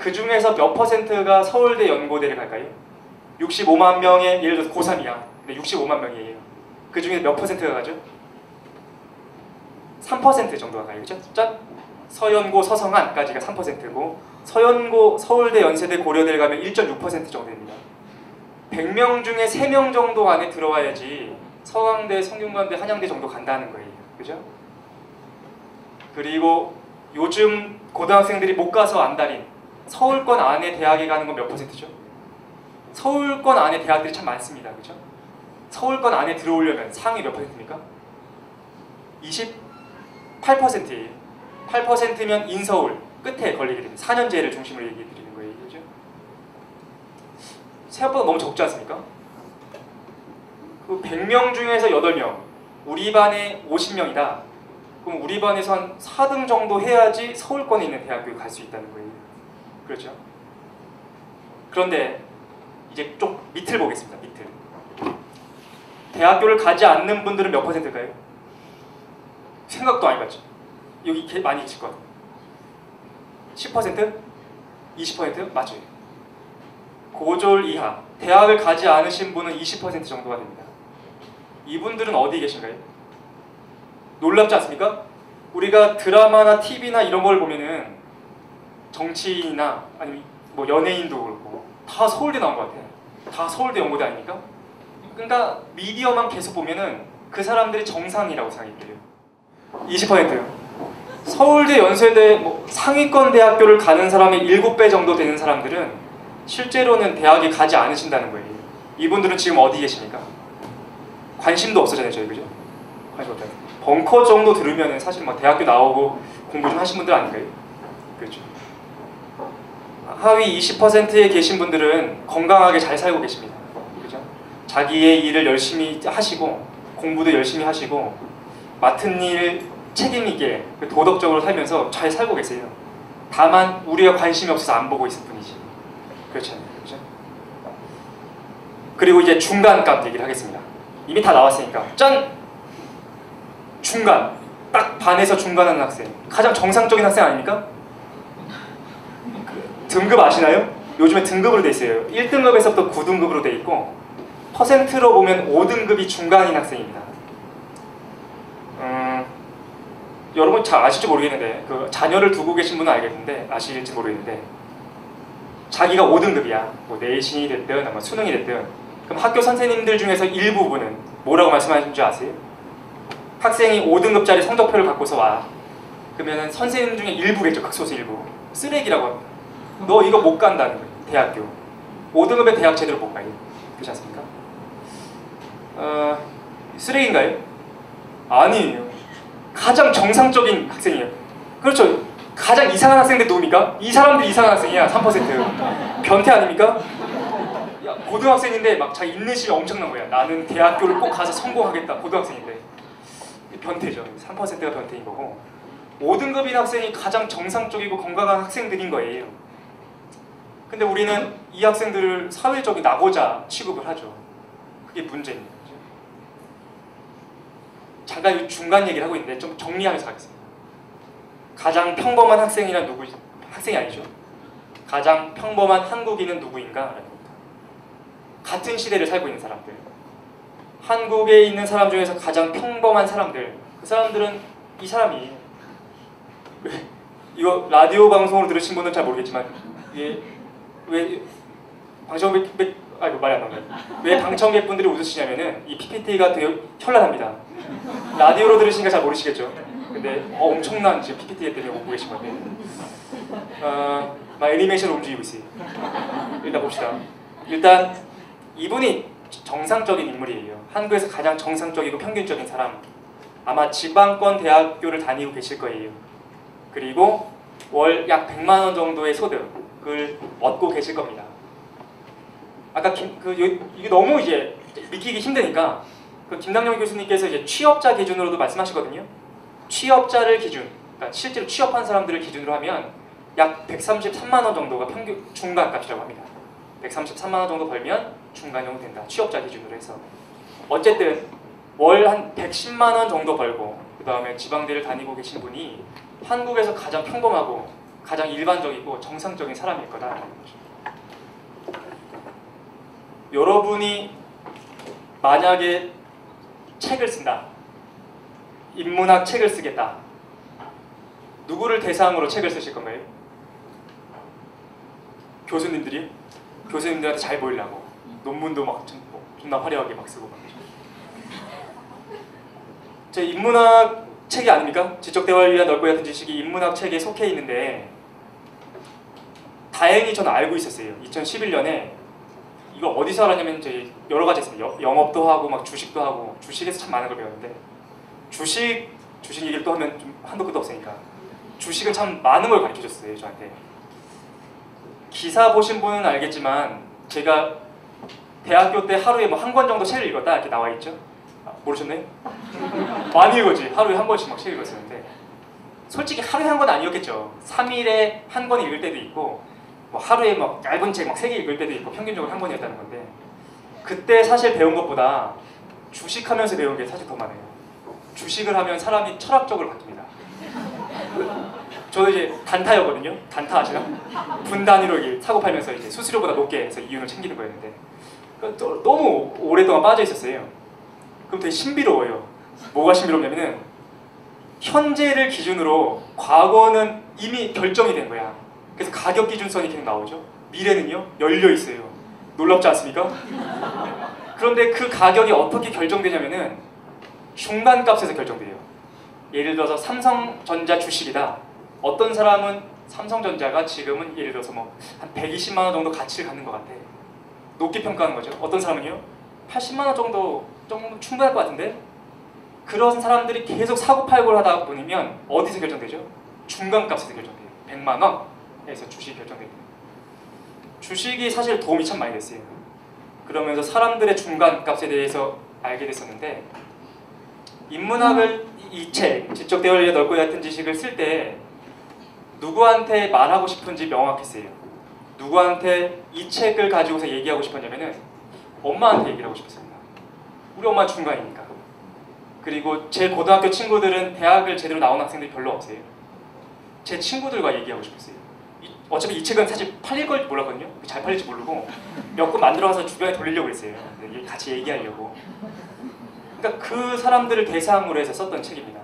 그 중에서 몇 퍼센트가 서울대 연고대를 갈까요? 65만 명의 예를 들어서 고3이야. 근데 65만 명이에요. 그 중에 몇 퍼센트가 가죠? 3% 정도가 가요. 그죠? 짠! 서연고, 서성안까지가 3%고 서연고, 서울대, 연세대, 고려대를 가면 1.6% 정도 됩니다. 100명 중에 3명 정도 안에 들어와야지 서강대, 성균관대, 한양대 정도 간다는 거예요. 그죠? 그리고 요즘 고등학생들이 못 가서 안달인 서울권 안에 대학에 가는 건 몇 퍼센트죠? 서울권 안에 대학들이 참 많습니다. 그죠? 서울권 안에 들어오려면 상위 몇 퍼센트입니까? 28%예요. 8%면 인서울 끝에 걸리게 됩니다. 4년제를 중심으로 얘기해 드리는 거예요. 그죠? 생각보다 너무 적지 않습니까? 그 100명 중에서 8명, 우리 반에 50명이다. 그럼 우리 반에서 한 4등 정도 해야지 서울권에 있는 대학교에 갈 수 있다는 거예요. 그렇죠? 그런데 이제 좀 밑을 보겠습니다. 밑을. 대학교를 가지 않는 분들은 몇 퍼센트일까요? 생각도 안 해봤죠. 여기 개- 많이 계실 것 같아요. 10%? 20% 맞아요. 고졸 이하 대학을 가지 않으신 분은 20% 정도가 됩니다. 이분들은 어디 계신가요? 놀랍지 않습니까? 우리가 드라마나 TV나 이런 걸 보면은 정치인이나 아니면 뭐 연예인도 그렇고 다 서울대 나온 것 같아. 다 서울대 연고대 아닙니까? 그러니까 미디어만 계속 보면은 그 사람들이 정상이라고 생각해요. 20%요. 서울대, 연세대 뭐 상위권 대학교를 가는 사람의 7배 정도 되는 사람들은 실제로는 대학에 가지 않으신다는 거예요. 이분들은 지금 어디 계십니까? 관심도 없어잖아요, 저희 그죠? 관심 없잖아요. 벙커 정도 들으면 사실 뭐 대학교 나오고 공부 좀 하신 분들 아닌가요? 그렇죠. 하위 20%에 계신 분들은 건강하게 잘 살고 계십니다. 그죠? 자기의 일을 열심히 하시고 공부도 열심히 하시고 맡은 일 책임 있게 도덕적으로 살면서 잘 살고 계세요. 다만 우리가 관심이 없어서 안 보고 있을 뿐이지. 그렇잖아요. 그죠? 그리고 이제 중간값 얘기를 하겠습니다. 이미 다 나왔으니까 짠! 중간 딱 반에서 중간하는 학생 가장 정상적인 학생 아닙니까? 등급 아시나요? 요즘에 등급으로 돼 있어요. 1등급에서부터 9등급으로 돼 있고 퍼센트로 보면 5등급이 중간인 학생입니다. 음, 여러분 잘 아실지 모르겠는데 그 자녀를 두고 계신 분은 알겠는데 아실지 모르겠는데 자기가 5등급이야. 뭐 내신이 됐든 아마 수능이 됐든 그럼 학교 선생님들 중에서 일부분은 뭐라고 말씀하시는 줄 아세요? 학생이 5등급짜리 성적표를 갖고서 와. 그러면 선생님 중에 일부겠죠. 극소수 일부. 쓰레기라고 합니다. 너 이거 못 간다는 거예요. 대학교. 5등급의 대학 제대로 못 가요. 그렇지 않습니까? 어, 쓰레기인가요? 아니에요. 가장 정상적인 학생이에요. 그렇죠. 가장 이상한 학생들 누굽니까? 이 사람들이 이상한 학생이야. 3%. 변태 아닙니까? 야, 고등학생인데 막 자기 인내심이 엄청난 거야. 나는 대학교를 꼭 가서 성공하겠다. 고등학생인데. 변태죠. 3%가 변태인 거고. 5등급인 학생이 가장 정상적이고 건강한 학생들인 거예요. 근데 우리는 이 학생들을 사회적인 낙오자 취급을 하죠. 그게 문제입니다. 잠깐 이 중간 얘기를 하고 있는데 좀 정리하면서 가겠습니다. 가장 평범한 학생이란 누구 학생이 아니죠. 가장 평범한 한국인은 누구인가? 같은 시대를 살고 있는 사람들. 한국에 있는 사람 중에서 가장 평범한 사람들. 그 사람들은 이 사람이 이거 라디오 방송으로 들으신 분은 잘 모르겠지만 이게 왜 방청객 아이고 말이 안 나오네. 왜 방청객 분들이 웃으시냐면은 이 PPT가 되게 현란합니다. 라디오로 들으시니까 잘 모르시겠죠. 근데 어, 엄청난 지금 PPT 때문에 보고 계신 건데. 어, 막 애니메이션 움직이고 있어요. 일단 봅시다. 일단 이분이 정상적인 인물이에요. 한국에서 가장 정상적이고 평균적인 사람. 아마 지방권 대학교를 다니고 계실 거예요. 그리고 월 약 100만 원 정도의 소득 을 얻고 계실 겁니다. 아까 김, 그 요- 이게 너무 이제 믿기기 힘드니까 그 김남영 교수님께서 이제 취업자 기준으로도 말씀하시거든요. 취업자를 기준, 그러니까 실제로 취업한 사람들을 기준으로 하면 약 133만 원 정도가 평균 중간값이라고 합니다. 133만 원 정도 벌면 중간 정도 된다. 취업자 기준으로 해서. 어쨌든 월 한 110만 원 정도 벌고 그 다음에 지방대를 다니고 계신 분이 한국에서 가장 평범하고 가장 일반적이고 정상적인 사람일 거죠. 여러분이 만약에 책을 쓴다. 인문학 책을 쓰겠다. 누구를 대상으로 책을 쓰실 건가요? 교수님들이 교수님들한테 잘 보이려고 논문도 막 좀- 뭐 존나 화려하게 막 쓰고 막. 제 인문학 책이 아닙니까? 지적 대화를 위한 넓고 얕은 지식이 인문학 책에 속해 있는데 다행히 저는 알고 있었어요. 2011년에 이거 어디서 알았냐면 이제 여러 가지 있습니다. 여- 영업도 하고 막 주식도 하고 주식에서 참 많은 걸 배웠는데 주식 주식 얘기를 또 하면 좀 한도 끝도 없으니까 주식은 참 많은 걸 가르쳐 줬어요 저한테. 기사 보신 분은 알겠지만 제가 대학교 때 하루에 뭐 한 권 정도 책을 읽었다 이렇게 나와 있죠. 아, 모르셨나요? 많이 읽었지. 하루에 한 권씩 막 책 읽었었는데 솔직히 하루에 한 권 아니었겠죠. 3일에 한 권 읽을 때도 있고 뭐 하루에 막 얇은 책 막 세 개 읽을 때도 있고 평균적으로 한 권이었다는 건데 그때 사실 배운 것보다 주식하면서 배운 게 사실 더 많아요. 주식을 하면 사람이 철학적으로 바뀝니다. 저는 이제 단타였거든요. 단타 아시나? 분 단위로 사고 팔면서 이제 수수료보다 높게 해서 이윤을 챙기는 거였는데 그 또- 너무 오랫동안 빠져 있었어요. 그럼 되게 신비로워요. 뭐가 신비롭냐면은 현재를 기준으로 과거는 이미 결정이 된 거야. 그래서 가격 기준선이 계속 나오죠. 미래는요 열려 있어요. 놀랍지 않습니까? 그런데 그 가격이 어떻게 결정되냐면은 중간값에서 결정돼요. 예를 들어서 삼성전자 주식이다. 어떤 사람은 삼성전자가 지금은 예를 들어서 뭐 한 120만 원 정도 가치를 갖는 것 같아. 높게 평가하는 거죠. 어떤 사람은요? 80만 원 정도 정도 충분할 것 같은데 그런 사람들이 계속 사고 팔고를 하다 보면 어디서 결정되죠? 중간값에서 결정돼요. 100만 원 에서 주식이 결정됩니다. 주식이 사실 도움이 참 많이 됐어요. 그러면서 사람들의 중간값에 대해서 알게 됐었는데 인문학을 이 책, 지적 위해 넓고 얕은 지식을 쓸 때 누구한테 말하고 싶은지 명확했어요. 누구한테 이 책을 가지고서 얘기하고 싶었냐면은 엄마한테 얘기를 하고 싶었습니다. 우리 엄마 중간이니까. 그리고 제 고등학교 친구들은 대학을 제대로 나온 학생들이 별로 없어요. 제 친구들과 얘기하고 싶었어요. 이- 어차피 이 책은 사실 팔릴 걸 몰랐거든요. 잘 팔릴지 모르고 몇 권 만들어서 주변에 돌리려고 했어요. 네, 같이 얘기하려고. 그러니까 그 사람들을 대상으로 해서 썼던 책입니다.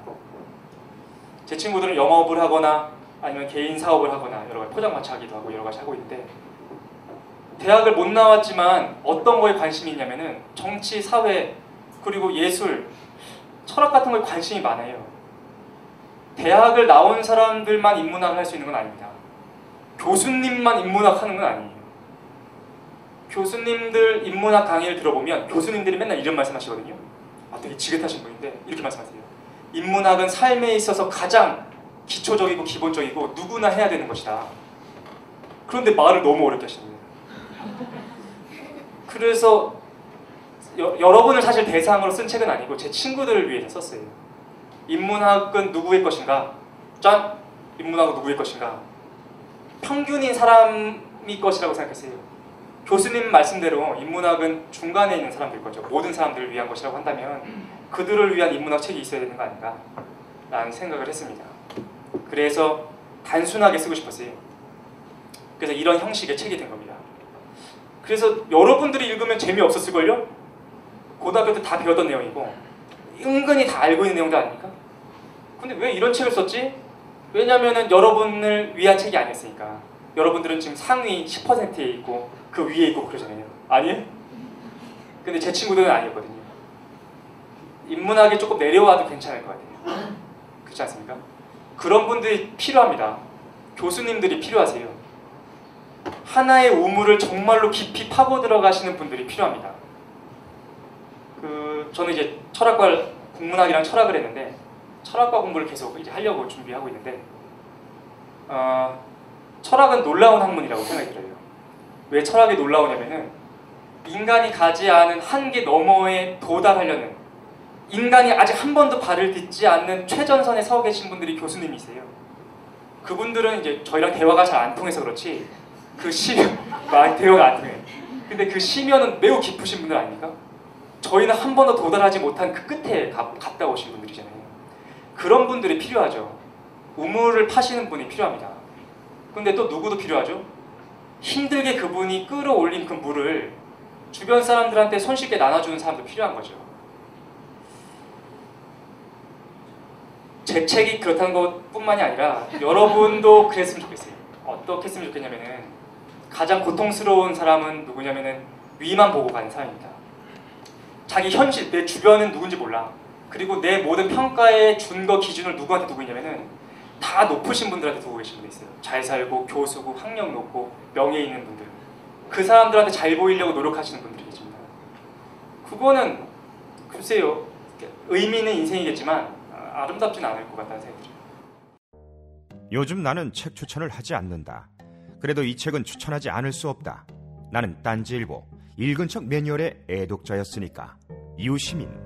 제 친구들은 영업을 하거나 아니면 개인 사업을 하거나 여러 가지 포장마차 하기도 하고 여러 가지 하고 있는데 대학을 못 나왔지만 어떤 거에 관심이 있냐면은 정치, 사회 그리고 예술, 철학 같은 거에 관심이 많아요. 대학을 나온 사람들만 인문학을 할 수 있는 건 아닙니다. 교수님만 인문학 하는 건 아니에요. 교수님들 인문학 강의를 들어보면 교수님들이 맨날 이런 말씀 하시거든요. 아, 되게 지긋하신 분인데 이렇게 말씀하세요. 인문학은 삶에 있어서 가장 기초적이고 기본적이고 누구나 해야 되는 것이다. 그런데 말을 너무 어렵게 하시는. 그래서 여, 여러분을 사실 대상으로 쓴 책은 아니고 제 친구들을 위해서 썼어요. 인문학은 누구의 것인가? 짠! 인문학은 누구의 것인가? 평균인 사람이 것이라고 생각했어요. 교수님 말씀대로 인문학은 중간에 있는 사람들 거죠. 모든 사람들을 위한 것이라고 한다면 그들을 위한 인문학 책이 있어야 되는 거 아닌가? 라는 생각을 했습니다. 그래서 단순하게 쓰고 싶었어요. 그래서 이런 형식의 책이 된 겁니다. 그래서 여러분들이 읽으면 재미없었을걸요? 고등학교 때 다 배웠던 내용이고 은근히 다 알고 있는 내용도 아닙니까? 근데 왜 이런 책을 썼지? 왜냐면은 여러분을 위한 책이 아니었으니까. 여러분들은 지금 상위 10%에 있고 그 위에 있고 그러잖아요. 아니에요? 근데 제 친구들은 아니었거든요. 인문학이 조금 내려와도 괜찮을 것 같아요. 그렇지 않습니까? 그런 분들이 필요합니다. 교수님들이 필요하세요. 하나의 우물을 정말로 깊이 파고 들어가시는 분들이 필요합니다. 그 저는 이제 철학과 국문학이랑 철학을 했는데 철학과 공부를 계속 이제 하려고 준비하고 있는데 어, 철학은 놀라운 학문이라고 생각이 들어요. 왜 철학이 놀라우냐면은 인간이 가지 않은 한계 너머에 도달하려는 인간이 아직 한 번도 발을 딛지 않는 최전선에 서 계신 분들이 교수님이세요. 그분들은 이제 저희랑 대화가 잘 안 통해서 그렇지 그 시면 많이 대화가 안 통해. 근데 그 시면은 매우 깊으신 분들 아닙니까? 저희는 한 번도 도달하지 못한 그 끝에 가, 갔다 오신 분들이잖아요. 그런 분들이 필요하죠. 우물을 파시는 분이 필요합니다. 근데 또 누구도 필요하죠? 힘들게 그분이 끌어올린 그 물을 주변 사람들한테 손쉽게 나눠주는 사람도 필요한 거죠. 제 책이 그렇다는 것뿐만이 아니라 여러분도 그랬으면 좋겠어요. 어떻게 했으면 좋겠냐면은 가장 고통스러운 사람은 누구냐면은 위만 보고 가는 사람입니다. 자기 현실, 내 주변은 누군지 몰라. 그리고 내 모든 평가의 준거 기준을 누구한테 두고 있냐면은 다 높으신 분들한테 두고 계신 분이 있어요. 잘 살고 교수고 학력 높고 명예 있는 분들. 그 사람들한테 잘 보이려고 노력하시는 분들이 계십니다. 그거는 글쎄요 의미 있는 인생이겠지만 아, 아름답진 않을 것 같다는 생각이 들어요. 요즘 나는 책 추천을 하지 않는다. 그래도 이 책은 추천하지 않을 수 없다. 나는 딴지일보 읽은 척 매뉴얼의 애독자였으니까. 이웃시민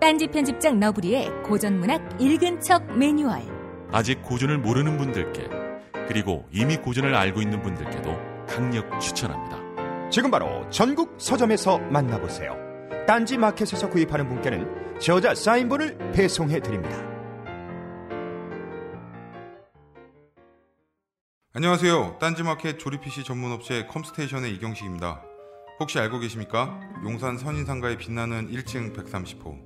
딴지 편집장 너브리의 고전문학 읽은 척 매뉴얼. 아직 고전을 모르는 분들께 그리고 이미 고전을 알고 있는 분들께도 강력 추천합니다. 지금 바로 전국 서점에서 만나보세요. 딴지 마켓에서 구입하는 분께는 저자 사인본을 배송해 드립니다. 안녕하세요. 딴지 마켓 조립 PC 전문 업체 컴스테이션의 이경식입니다. 혹시 알고 계십니까? 용산 선인상가에 빛나는 1층 130호.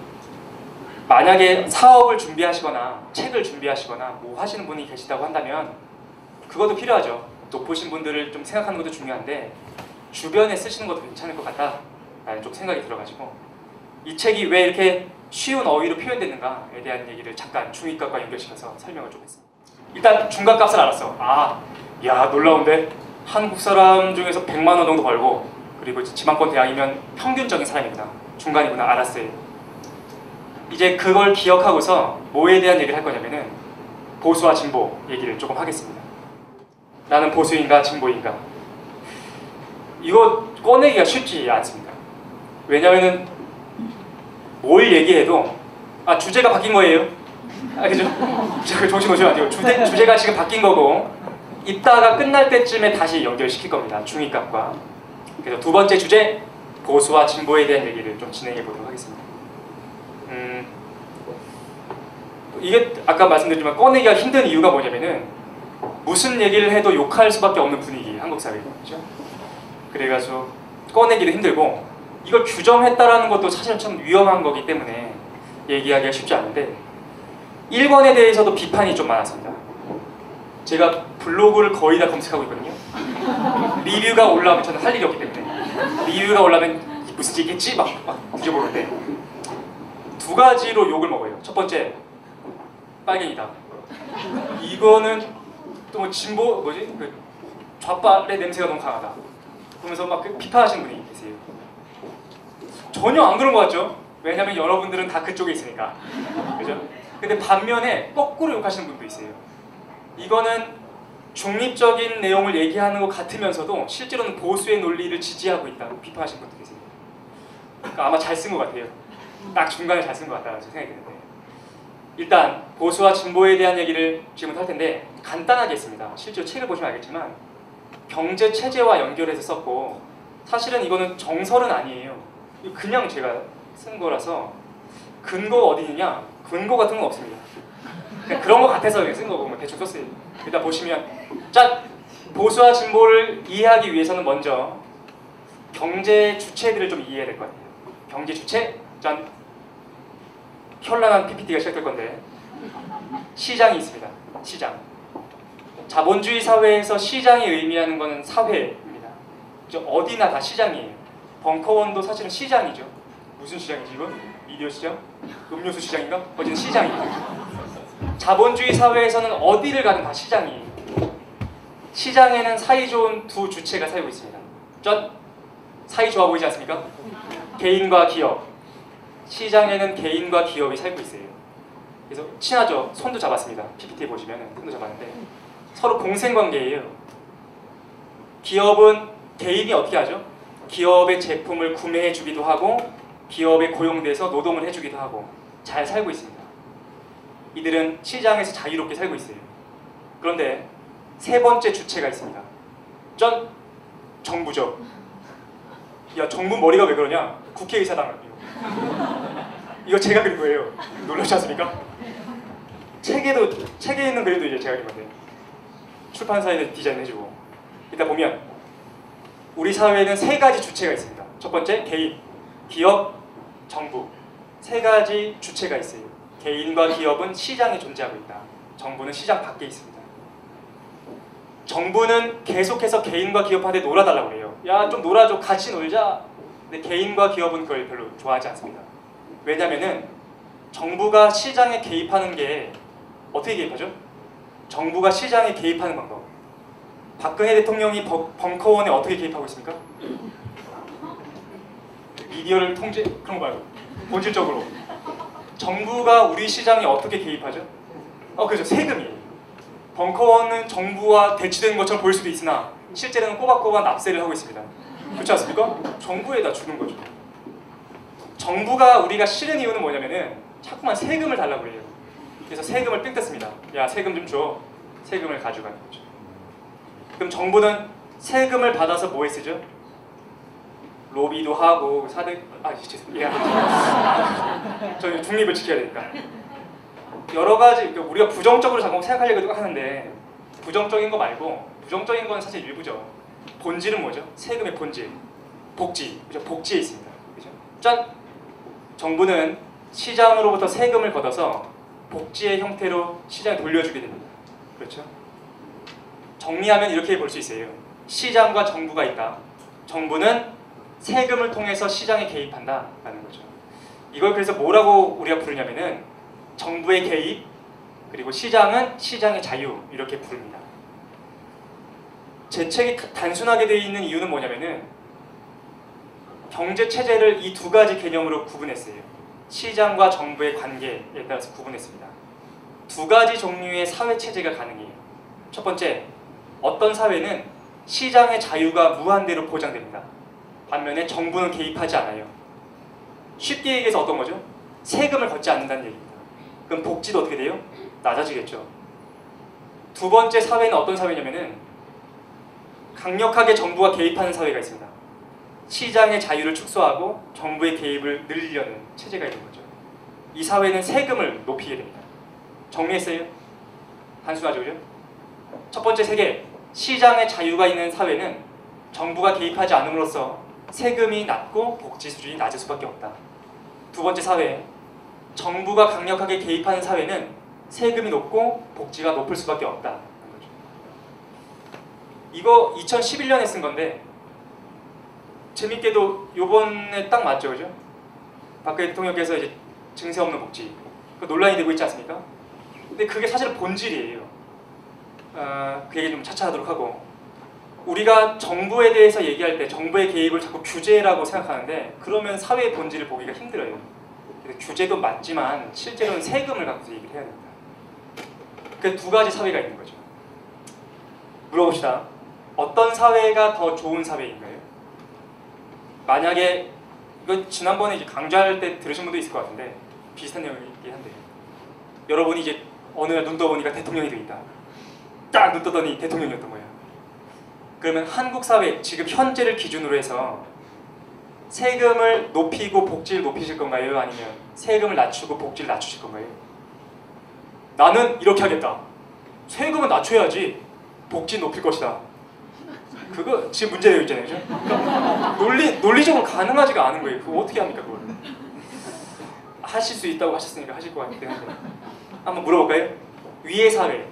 만약에 사업을 준비하시거나 책을 준비하시거나 뭐 하시는 분이 계시다고 한다면 그것도 필요하죠. 높으신 분들을 좀 생각하는 것도 중요한데 주변에 쓰시는 것도 괜찮을 것 같다라는 좀 생각이 들어가지고 이 책이 왜 이렇게 쉬운 어휘로 표현됐는가에 대한 얘기를 잠깐 중위값과 연결시켜서 설명을 좀 했습니다. 일단 중간값을 알았어. 아, 야 놀라운데 한국 사람 중에서 100만 원 정도 벌고 그리고 지방권 대학이면 평균적인 사람이구나. 중간이구나 알았어요. 이제 그걸 기억하고서 뭐에 대한 얘기를 할 거냐면은 보수와 진보 얘기를 조금 하겠습니다. 나는 보수인가 진보인가? 이거 꺼내기가 쉽지 않습니다. 왜냐면은 뭘 얘기해도 아 주제가 바뀐 거예요. 아 그죠? 자, 정신 안 돼요. 주제, 주제가 지금 바뀐 거고 이따가 끝날 때쯤에 다시 연결시킬 겁니다. 중위값과. 그래서 두 번째 주제 보수와 진보에 대한 얘기를 좀 진행해 보도록 하겠습니다. 음, 이게 아까 말씀드렸지만 꺼내기가 힘든 이유가 뭐냐면은 무슨 얘기를 해도 욕할 수밖에 없는 분위기 한국 사회죠. 그래가지고 꺼내기도 힘들고 이걸 규정했다라는 것도 사실 참 위험한 거기 때문에 얘기하기가 쉽지 않은데 일권에 대해서도 비판이 좀 많았습니다. 제가 블로그를 거의 다 검색하고 있거든요. 리뷰가 올라오면 저는 할 일이 없기 때문에 리뷰가 올라오면 무슨 얘기겠지 막, 막 뒤져보는데 두 가지로 욕을 먹어요. 첫 번째 빨갱이다. 이거는 또 뭐 진보 뭐지 그 좌빨의 냄새가 너무 강하다. 그러면서 막 그 비판하시는 분이 계세요. 전혀 안 그런 것 같죠? 왜냐면 여러분들은 다 그쪽에 있으니까. 그죠? 근데 반면에 거꾸로 욕하시는 분도 있어요. 이거는 중립적인 내용을 얘기하는 것 같으면서도 실제로는 보수의 논리를 지지하고 있다고 비판하시는 분도 계세요. 그러니까 아마 잘 쓴 것 같아요. 딱 중간에 잘 쓴 것 같다는 생각이 드는데 일단 보수와 진보에 대한 얘기를 지금 할 텐데 간단하게 했습니다. 실제로 책을 보시면 알겠지만 경제 체제와 연결해서 썼고 사실은 이거는 정설은 아니에요. 그냥 제가 쓴 거라서 근거가 어디 있느냐? 근거 같은 건 없습니다. 그런 거 같아서 쓴 거고 뭐 대충 썼어요. 일단 보시면 자 보수와 진보를 이해하기 위해서는 먼저 경제 주체들을 좀 이해해야 될 것 같아요. 경제 주체 짠 현란한 PPT가 시작될 건데 시장이 있습니다. 시장. 자본주의 사회에서 시장이 의미하는 것은 사회입니다. 저 어디나 다 시장이에요. 벙커원도 사실은 시장이죠. 무슨 시장이지 이건? 미디어 시장? 음료수 시장인가? 어쨌든 시장이에요. 자본주의 사회에서는 어디를 가든 다 시장이에요. 시장에는 사이 좋은 두 주체가 살고 있습니다. 전 사이 좋아 보이지 않습니까? 개인과 기업. 시장에는 개인과 기업이 살고 있어요. 그래서 친하죠. 손도 잡았습니다. PPT 보시면 손도 잡았는데 서로 공생 관계예요. 기업은 개인이 어떻게 하죠? 기업의 제품을 구매해 주기도 하고 기업에 고용돼서 노동을 해 주기도 하고 잘 살고 있습니다. 이들은 시장에서 자유롭게 살고 있어요. 그런데 세 번째 주체가 있습니다. 전 정부죠. 야 정부 머리가 왜 그러냐? 국회의사당 이거 제가 그린 거예요. 놀라지 않습니까? 책에도 책에 있는 그림도 이제 제가 그린 건데 출판사에서 디자인해주고 이따 보면 우리 사회에는 세 가지 주체가 있습니다. 첫 번째 개인, 기업, 정부 세 가지 주체가 있어요. 개인과 기업은 시장에 존재하고 있다. 정부는 시장 밖에 있습니다. 정부는 계속해서 개인과 기업한테 놀아달라고 그래요. 야 좀 놀아줘 같이 놀자. 근데 개인과 기업은 그걸 별로 좋아하지 않습니다. 왜냐면은 정부가 시장에 개입하는 게 어떻게 개입하죠? 정부가 시장에 개입하는 방법. 박근혜 대통령이 벙- 벙커원에 어떻게 개입하고 있습니까? 미디어를 통제 그런 거 말고 본질적으로 정부가 우리 시장에 어떻게 개입하죠? 어 그죠 세금이에요. 벙커원은 정부와 대치되는 것처럼 보일 수도 있으나 실제로는 꼬박꼬박 납세를 하고 있습니다. 그렇지 않습니까? 정부에다 주는 거죠. 정부가 우리가 싫은 이유는 뭐냐면은 자꾸만 세금을 달라고 해요. 그래서 세금을 뺏겼습니다. 야 세금 좀 줘. 세금을 가져가는 거죠. 그럼 정부는 세금을 받아서 뭐에 쓰죠? 로비도 하고 사대 아 죄송해요. 예. 저희 중립을 지켜야 되니까. 여러 가지 그러니까 우리가 부정적으로 자꾸 생각하려고 하는데 부정적인 거 말고 부정적인 건 사실 일부죠. 본질은 뭐죠? 세금의 본질, 복지, 그죠? 복지에 있습니다. 그죠? 짠. 정부는 시장으로부터 세금을 걷어서 복지의 형태로 시장에 돌려주게 됩니다. 그렇죠? 정리하면 이렇게 볼 수 있어요. 시장과 정부가 있다. 정부는 세금을 통해서 시장에 개입한다라는 거죠. 이걸 그래서 뭐라고 우리가 부르냐면은 정부의 개입 그리고 시장은 시장의 자유 이렇게 부릅니다. 제 책이 단순하게 되어 있는 이유는 뭐냐면은 경제 체제를 이 두 가지 개념으로 구분했어요. 시장과 정부의 관계에 따라서 구분했습니다. 두 가지 종류의 사회 체제가 가능해요. 첫 번째, 어떤 사회는 시장의 자유가 무한대로 보장됩니다. 반면에 정부는 개입하지 않아요. 쉽게 얘기해서 어떤 거죠? 세금을 걷지 않는다는 얘기입니다. 그럼 복지도 어떻게 돼요? 낮아지겠죠. 두 번째 사회는 어떤 사회냐면은 강력하게 정부가 개입하는 사회가 있습니다. 시장의 자유를 축소하고 정부의 개입을 늘리려는 체제가 있는 거죠. 이 사회는 세금을 높이게 됩니다. 정리했어요? 단순하죠? 첫 번째 세계, 시장의 자유가 있는 사회는 정부가 개입하지 않음으로써 세금이 낮고 복지 수준이 낮을 수밖에 없다. 두 번째 사회, 정부가 강력하게 개입하는 사회는 세금이 높고 복지가 높을 수밖에 없다. 이거 2011년에 쓴 건데 재밌게도 요번에 딱 맞죠, 그죠? 박근혜 대통령께서 이제 증세 없는 복지 그 논란이 되고 있지 않습니까? 근데 그게 사실은 본질이에요. 어, 그 얘기 좀 차차하도록 하고 우리가 정부에 대해서 얘기할 때 정부의 개입을 자꾸 규제라고 생각하는데 그러면 사회의 본질을 보기가 힘들어요. 규제도 맞지만 실제로는 세금을 갖고서 얘기를 해야 됩니다. 그 두 가지 사회가 있는 거죠. 물어봅시다. 어떤 사회가 더 좋은 사회인가요? 만약에 이건 지난번에 이제 강좌할 때 들으신 분도 있을 것 같은데 비슷한 내용이긴 한데 여러분이 이제 어느 날 눈 떠보니까 대통령이 돼 있다. 딱 눈 떠더니 대통령이었던 거예요. 그러면 한국 사회 지금 현재를 기준으로 해서 세금을 높이고 복지를 높이실 건가요? 아니면 세금을 낮추고 복지를 낮추실 건가요? 나는 이렇게 하겠다. 세금은 낮춰야지 복지 높일 것이다. 그거 지금 문제되어 있잖아요, 그죠? 그러니까 논리 논리적으로 가능하지가 않은 거예요. 그거 어떻게 합니까, 그걸? 하실 수 있다고 하셨으니까 하실 것 같긴 한데 한번 물어볼까요? 위의 사회,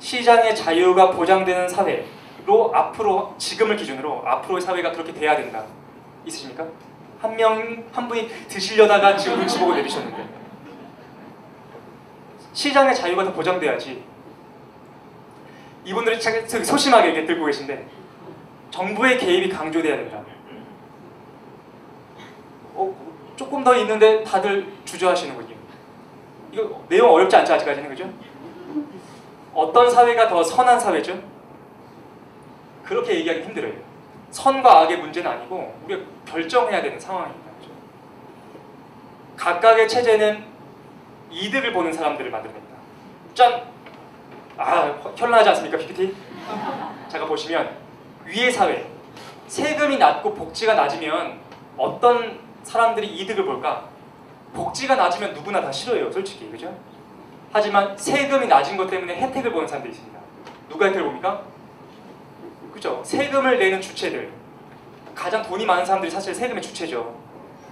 시장의 자유가 보장되는 사회로 앞으로 지금을 기준으로 앞으로의 사회가 그렇게 돼야 된다. 있으십니까? 한 명 한 분이 드시려다가 지금 눈치 보고 내리셨는데 시장의 자유가 더 보장돼야지. 이분들이 참 소심하게 이렇게 들고 계신데 정부의 개입이 강조돼야 된다. 어, 조금 더 있는데 다들 주저하시는군요. 이거 내용 어렵지 않죠 아직까지는 그죠? 어떤 사회가 더 선한 사회죠? 그렇게 얘기하기 힘들어요. 선과 악의 문제는 아니고 우리가 결정해야 되는 상황입니다. 그죠? 각각의 체제는 이득을 보는 사람들을 만들어냅니다. 짠! 아, 현란하지 않습니까, PPT? 잠깐 보시면 위의 사회, 세금이 낮고 복지가 낮으면 어떤 사람들이 이득을 볼까? 복지가 낮으면 누구나 다 싫어요, 솔직히, 그죠? 하지만 세금이 낮은 것 때문에 혜택을 보는 사람들이 있습니다. 누가 혜택을 봅니까? 그죠? 세금을 내는 주체들, 가장 돈이 많은 사람들이 사실 세금의 주체죠.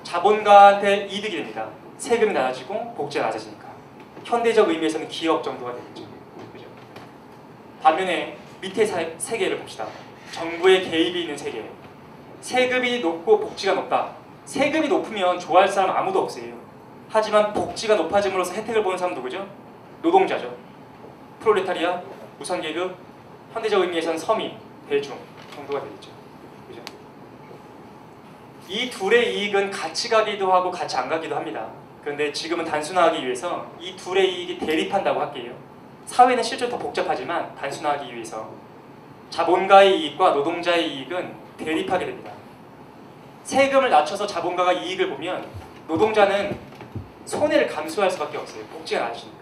자본가한테 이득이 됩니다. 세금이 낮아지고 복지가 낮아지니까. 현대적 의미에서는 기업 정도가 되겠죠. 그죠? 반면에 밑에 사, 세계를 봅시다. 정부의 개입이 있는 세계. 세금이 높고 복지가 높다. 세금이 높으면 좋아할 사람 아무도 없어요. 하지만 복지가 높아짐으로써 혜택을 보는 사람 누구죠? 노동자죠. 프롤레타리아, 무상계급, 현대적 의미에서는 서민, 대중 정도가 되겠죠. 그죠? 이 둘의 이익은 같이 가기도 하고 같이 안 가기도 합니다. 그런데 지금은 단순화하기 위해서 이 둘의 이익이 대립한다고 할게요. 사회는 실제로 더 복잡하지만 단순화하기 위해서 자본가의 이익과 노동자의 이익은 대립하게 됩니다. 세금을 낮춰서 자본가가 이익을 보면 노동자는 손해를 감수할 수밖에 없어요. 복지가 낮으니까.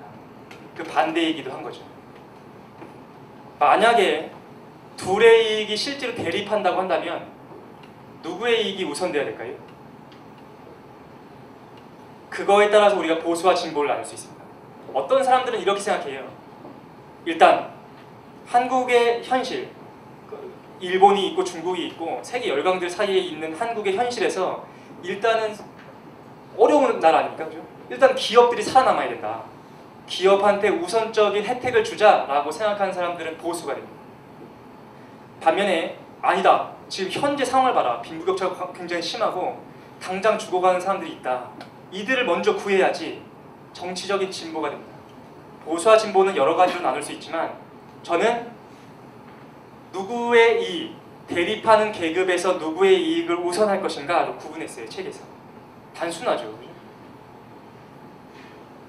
그 반대이기도 한 거죠. 만약에 둘의 이익이 실제로 대립한다고 한다면 누구의 이익이 우선돼야 될까요? 그거에 따라서 우리가 보수와 진보를 나눌 수 있습니다. 어떤 사람들은 이렇게 생각해요. 일단 한국의 현실, 그 일본이 있고 중국이 있고 세계 열강들 사이에 있는 한국의 현실에서 일단은 어려운 나라 아닙니까? 일단 기업들이 살아남아야 된다. 기업한테 우선적인 혜택을 주자라고 생각하는 사람들은 보수가 됩니다. 반면에 아니다. 지금 현재 상황을 봐라. 빈부격차가 굉장히 심하고 당장 죽어가는 사람들이 있다. 이들을 먼저 구해야지 정치적인 진보가 됩니다. 보수와 진보는 여러 가지로 나눌 수 있지만 저는 누구의 이익, 대립하는 계급에서 누구의 이익을 우선할 것인가로 구분했어요. 책에서. 단순하죠.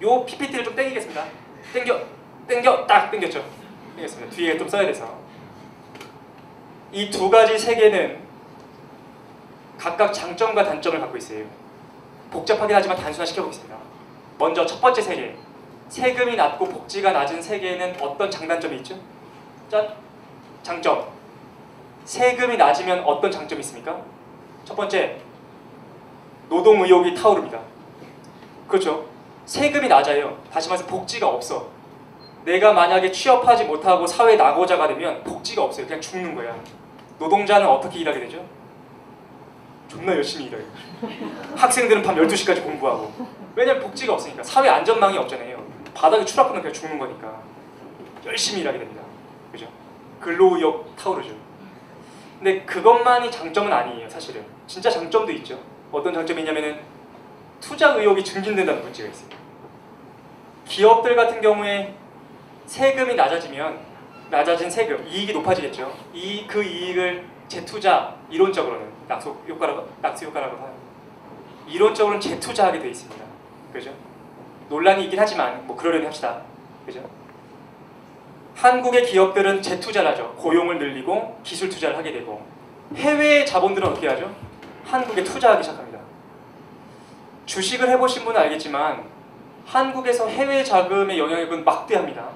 요 PPT를 좀 땡기겠습니다. 땡겨, 땡겨, 딱 땡겼죠. 땡겼습니다. 뒤에 좀 써야 돼서. 이 두 가지 세계는 각각 장점과 단점을 갖고 있어요. 복잡하긴 하지만 단순화시켜보겠습니다. 먼저 첫 번째 세계. 세금이 낮고 복지가 낮은 세계에는 어떤 장단점이 있죠? 짠! 장점. 세금이 낮으면 어떤 장점이 있습니까? 첫 번째, 노동 의욕이 타오릅니다. 그렇죠? 세금이 낮아요. 다시 말해서 복지가 없어. 내가 만약에 취업하지 못하고 사회 낙오자가 되면 복지가 없어요. 그냥 죽는 거야. 노동자는 어떻게 일하게 되죠? 존나 열심히 일해요. 학생들은 밤 12시까지 공부하고. 왜냐면 복지가 없으니까. 사회 안전망이 없잖아요. 바닥에 추락하면 그냥 죽는 거니까. 열심히 일하게 됩니다. 근로의욕 타오르죠. 근데 그것만이 장점은 아니에요, 사실은. 진짜 장점도 있죠. 어떤 장점이 있냐면은 투자 의욕이 증진된다는 문제가 있어요. 기업들 같은 경우에 세금이 낮아지면 낮아진 세금, 이익이 높아지겠죠. 이 그 이익을 재투자 이론적으로는 낙수 효과라고 낙수 효과라고 하요. 이론적으로는 재투자하게 돼 있습니다. 그죠? 논란이 있긴 하지만 뭐 그러려니 합시다. 그죠? 한국의 기업들은 재투자를 하죠. 고용을 늘리고 기술 투자를 하게 되고 해외 자본들은 어떻게 하죠? 한국에 투자하기 시작합니다. 주식을 해보신 분은 알겠지만 한국에서 해외 자금의 영향력은 막대합니다.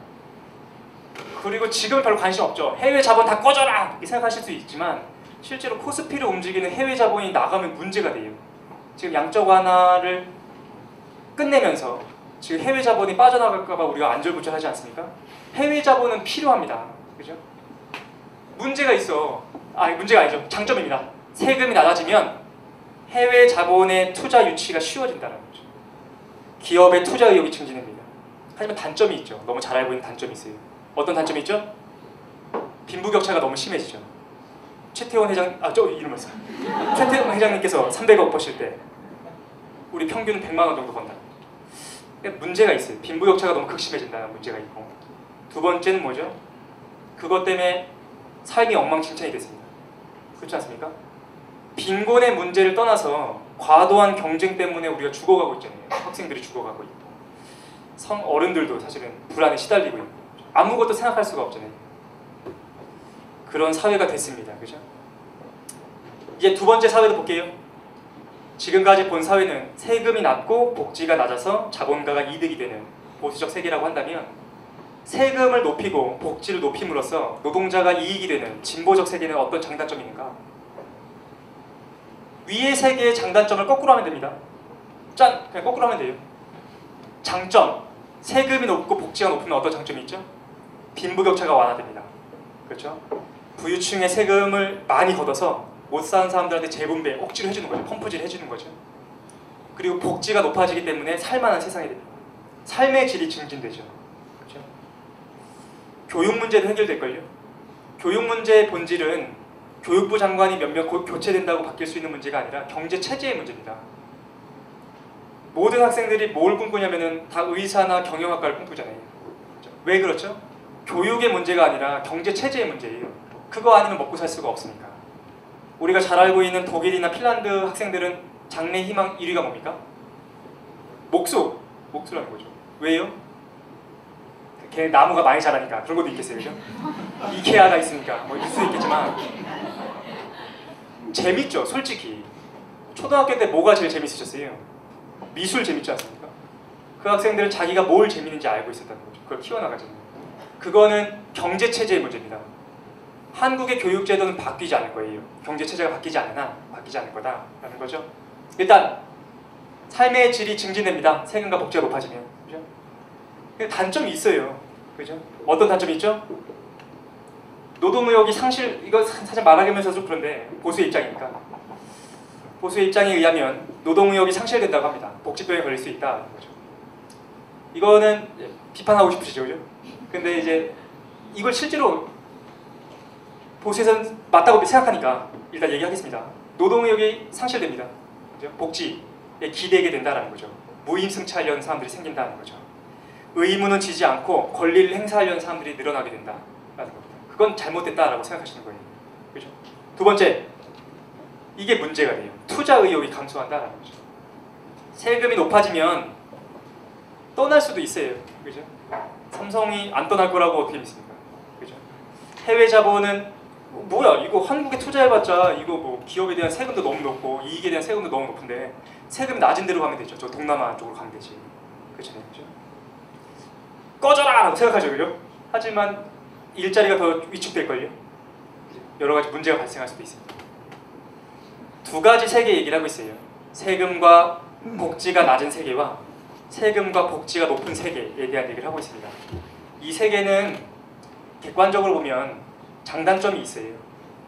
그리고 지금 별로 관심 없죠. 해외 자본 다 꺼져라! 이렇게 생각하실 수 있지만 실제로 코스피를 움직이는 해외 자본이 나가면 문제가 돼요. 지금 양적 완화를 끝내면서 지금 해외 자본이 빠져나갈까봐 우리가 안절부절하지 않습니까? 해외 자본은 필요합니다. 그죠? 문제가 있어. 아, 문제가 아니죠. 장점입니다. 세금이 낮아지면 해외 자본의 투자 유치가 쉬워진다는 거죠. 기업의 투자 의욕이 증진됩니다. 하지만 단점이 있죠. 너무 잘 알고 있는 단점이 있어요. 어떤 단점이 있죠? 빈부격차가 너무 심해지죠. 최태원 회장, 아, 저 이름 말씀. 최태원 회장님께서 300억 버실 때 우리 평균 100만 원 정도 번다. 그러니까 문제가 있어요. 빈부격차가 너무 극심해진다는 문제가 있고. 두 번째는 뭐죠? 그것 때문에 삶이 엉망진창이 됐습니다. 그렇지 않습니까? 빈곤의 문제를 떠나서 과도한 경쟁 때문에 우리가 죽어가고 있잖아요. 학생들이 죽어가고 있고 성 어른들도 사실은 불안에 시달리고 있고 아무것도 생각할 수가 없잖아요. 그런 사회가 됐습니다. 그죠? 이제 두 번째 사회도 볼게요. 지금까지 본 사회는 세금이 낮고 복지가 낮아서 자본가가 이득이 되는 보수적 세계라고 한다면 세금을 높이고 복지를 높임으로써 노동자가 이익이 되는 진보적 세계는 어떤 있는가? 위의 세계의 장단점을 거꾸로 하면 됩니다. 짠! 그냥 거꾸로 하면 돼요. 장점. 세금이 높고 복지가 높으면 어떤 장점이 있죠? 빈부격차가 완화됩니다. 그렇죠? 부유층의 세금을 많이 걷어서 못 사는 사람들한테 재분배, 억지로 해주는 거죠. 펌프질 해주는 거죠. 그리고 복지가 높아지기 때문에 살만한 세상이 됩니다. 삶의 질이 증진되죠. 교육 문제도 해결될걸요. 교육 문제의 본질은 교육부 장관이 몇몇 교체된다고 바뀔 수 있는 문제가 아니라 경제 체제의 문제입니다. 모든 학생들이 뭘 꿈꾸냐면은 다 의사나 경영학과를 꿈꾸잖아요. 그렇죠? 왜 그렇죠? 교육의 문제가 아니라 경제 체제의 문제예요. 그거 아니면 먹고 살 수가 없으니까. 우리가 잘 알고 있는 독일이나 핀란드 학생들은 장래 희망 1위가 뭡니까? 목수. 목수라는 거죠. 왜요? 걔 나무가 많이 자라니까 그런 것도 있겠어요. 그죠? 이케아가 있으니까 뭐 있을 수 있겠지만 재밌죠. 솔직히. 초등학교 때 뭐가 제일 재밌으셨어요? 미술 재밌지 않습니까? 그 학생들은 자기가 뭘 재밌는지 알고 있었다는 거죠. 그걸 키워나가잖아요. 그거는 경제 체제의 문제입니다. 한국의 교육 제도는 바뀌지 않을 거예요. 경제 체제가 바뀌지 한 바뀌지 않을 거다라는 거죠. 일단 삶의 질이 증진됩니다. 세금과 복지가 높아지면. 그죠? 단점이 있어요. 그죠? 어떤 단점이 있죠? 노동의욕이 상실, 이거 사실 말하면서 좀 그런데 보수의 입장이니까. 보수의 입장에 의하면 노동의욕이 상실된다고 합니다. 복지병에 걸릴 수 있다는 거죠. 이거는 비판하고 싶으시죠, 그죠? 근데 이제 이걸 실제로 보수에서는 맞다고 생각하니까 일단 얘기하겠습니다. 노동의욕이 상실됩니다. 그죠? 복지에 기대게 된다는 거죠. 무임승차하려는 사람들이 생긴다는 거죠. 의무는 지지 않고 권리를 행사하려는 사람들이 늘어나게 겁니다. 그건 잘못됐다라고 생각하시는 거예요. 그죠? 두 번째, 이게 문제가 돼요. 투자 의욕이 감소한다라는 거죠. 세금이 높아지면 떠날 수도 있어요. 그죠? 삼성이 안 떠날 거라고 어떻게 믿습니까? 그죠? 해외 자본은 뭐야 이거 한국에 투자해봤자 이거 뭐 기업에 대한 세금도 너무 높고 이익에 대한 세금도 너무 높은데 세금 낮은 데로 가면 되죠. 저 동남아 쪽으로 가면 되지. 그죠? 꺼져라! 라고 생각하죠. 그죠? 하지만 일자리가 더 위축될걸요. 여러 가지 문제가 발생할 수도 있습니다. 두 가지 세계 얘기를 하고 있어요. 세금과 복지가 낮은 세계와 세금과 복지가 높은 세계에 대한 얘기를 하고 있습니다. 이 세계는 객관적으로 보면 장단점이 있어요.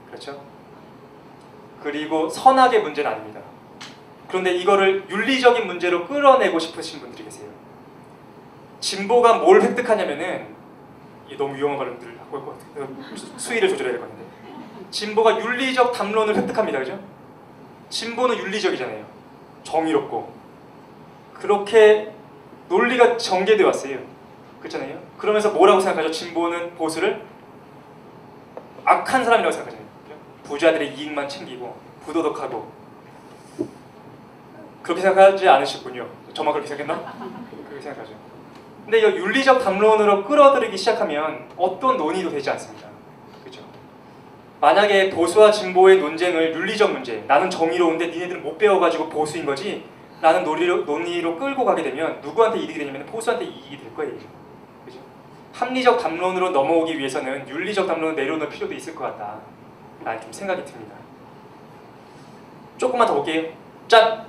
그렇죠? 그리고 선악의 문제는 아닙니다. 그런데 이거를 윤리적인 문제로 끌어내고 싶으신 분들이 계세요. 진보가 뭘 획득하냐면은 너무 위험한 발언들을 갖고 올 것 같아요. 수위를 조절해야 될 것 같은데. 진보가 윤리적 담론을 획득합니다. 그죠? 진보는 윤리적이잖아요. 정의롭고. 그렇게 논리가 전개되어 왔어요. 그렇잖아요. 그러면서 뭐라고 생각하죠? 진보는 보수를 악한 사람이라고 생각하잖아요. 부자들의 이익만 챙기고 부도덕하고 그렇게 생각하지 않으셨군요. 저만 그렇게 생각했나? 그렇게 생각하죠. 근데 이 윤리적 담론으로 끌어들이기 시작하면 어떤 논의도 되지 않습니다. 그렇죠? 만약에 보수와 진보의 논쟁을 윤리적 문제, 나는 정의로운데 니네들은 못 배워가지고 보수인 거지 라는 논리로, 논의로 끌고 가게 되면 누구한테 이득이 되냐면 보수한테 이익이 될 거예요. 그죠? 합리적 담론으로 넘어오기 위해서는 윤리적 담론을 내려놓을 필요도 있을 것 같다. 라는 좀 생각이 듭니다. 조금만 더 볼게요. 짠!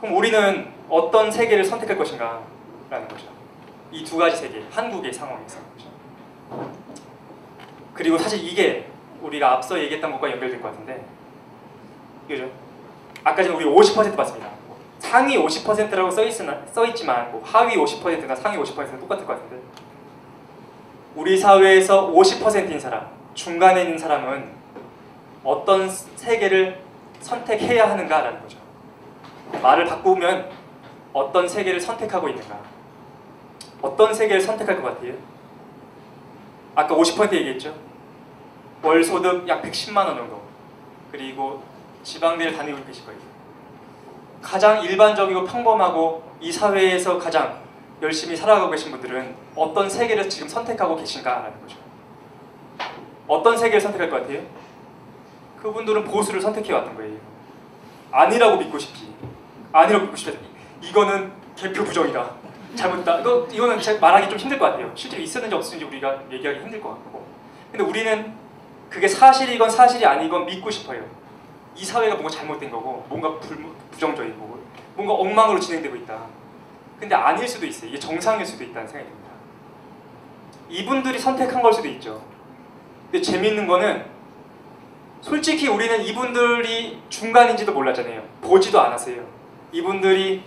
그럼 우리는 어떤 세계를 선택할 것인가? 라는 거죠. 이 두 가지 세계, 한국의 상황에서. 그리고 사실 이게 우리가 앞서 얘기했던 것과 연결될 것 같은데 그죠? 아까 전에 우리 50% 봤습니다. 상위 50%라고 써있으나, 써있지만 뭐 하위 50%나 상위 50%는 똑같을 것 같은데 우리 사회에서 50%인 사람, 중간에 있는 사람은 어떤 세계를 선택해야 하는가라는 거죠. 말을 바꾸면 어떤 세계를 선택하고 있는가 어떤 세계를 선택할 것 같아요? 아까 50% 얘기했죠? 월 소득 약 110만 원 정도 그리고 지방대를 다니고 계실 거예요. 가장 일반적이고 평범하고 이 사회에서 가장 열심히 살아가고 계신 분들은 어떤 세계를 지금 선택하고 계신가라는 거죠. 어떤 세계를 선택할 것 같아요? 그분들은 보수를 선택해 왔던 거예요. 아니라고 믿고 싶지. 아니라고 믿고 싶다. 이거는 개표 부정이다. 잘못다. 이거 이거는 말하기 좀 힘들 것 같아요. 실제로 있었는지 없었는지 우리가 얘기하기 힘들 것 같고. 근데 우리는 그게 사실이건 사실이 아니건 믿고 싶어요. 이 사회가 뭔가 잘못된 거고, 뭔가 불, 부정적이고, 뭔가 엉망으로 진행되고 있다. 근데 아닐 수도 있어요. 이게 정상일 수도 있다는 생각이 듭니다. 이분들이 선택한 걸 수도 있죠. 근데 재밌는 거는 솔직히 우리는 이분들이 중간인지도 몰랐잖아요. 보지도 않았어요. 이분들이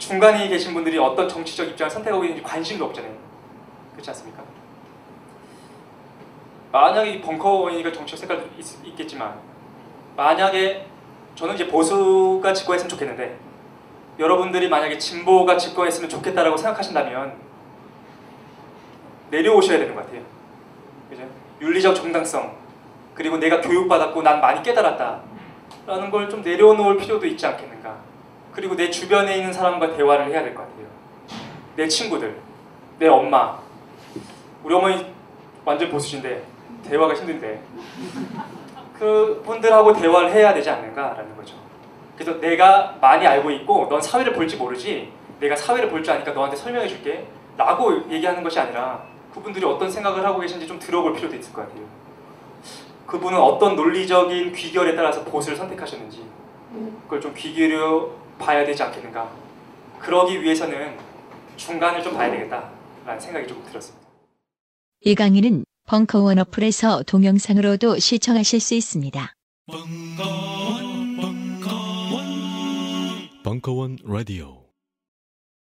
중간에 계신 분들이 어떤 정치적 입장을 선택하고 있는지 관심도 없잖아요. 그렇지 않습니까? 만약에 벙커원이가 정치적 색깔도 있, 겠지만 만약에 저는 이제 보수가 집권했으면 좋겠는데 여러분들이 만약에 진보가 집권했으면 좋겠다라고 생각하신다면 내려오셔야 되는 것 같아요. 그죠? 윤리적 정당성 그리고 내가 교육받았고 난 많이 깨달았다 라는 걸 좀 내려놓을 필요도 있지 않겠는가 그리고 내 주변에 있는 사람과 대화를 해야 될 것 같아요. 내 친구들, 내 엄마 우리 어머니 완전 보수신데 대화가 힘든데 그 분들하고 대화를 해야 되지 않는가라는 거죠. 그래서 내가 많이 알고 있고 넌 사회를 볼지 모르지 내가 사회를 볼 줄 아니까 너한테 설명해 줄게 라고 얘기하는 것이 아니라 그분들이 어떤 생각을 하고 계신지 좀 들어볼 필요도 있을 것 같아요. 그분은 어떤 논리적인 귀결에 따라서 보수를 선택하셨는지 그걸 좀귀 기울여 봐야 되지 않겠는가 그러기 위해서는 중간을 좀 봐야 되겠다라는 생각이 좀 들었습니다. 이 강의는 벙커원 어플에서 동영상으로도 시청하실 수 있습니다. 벙커원 라디오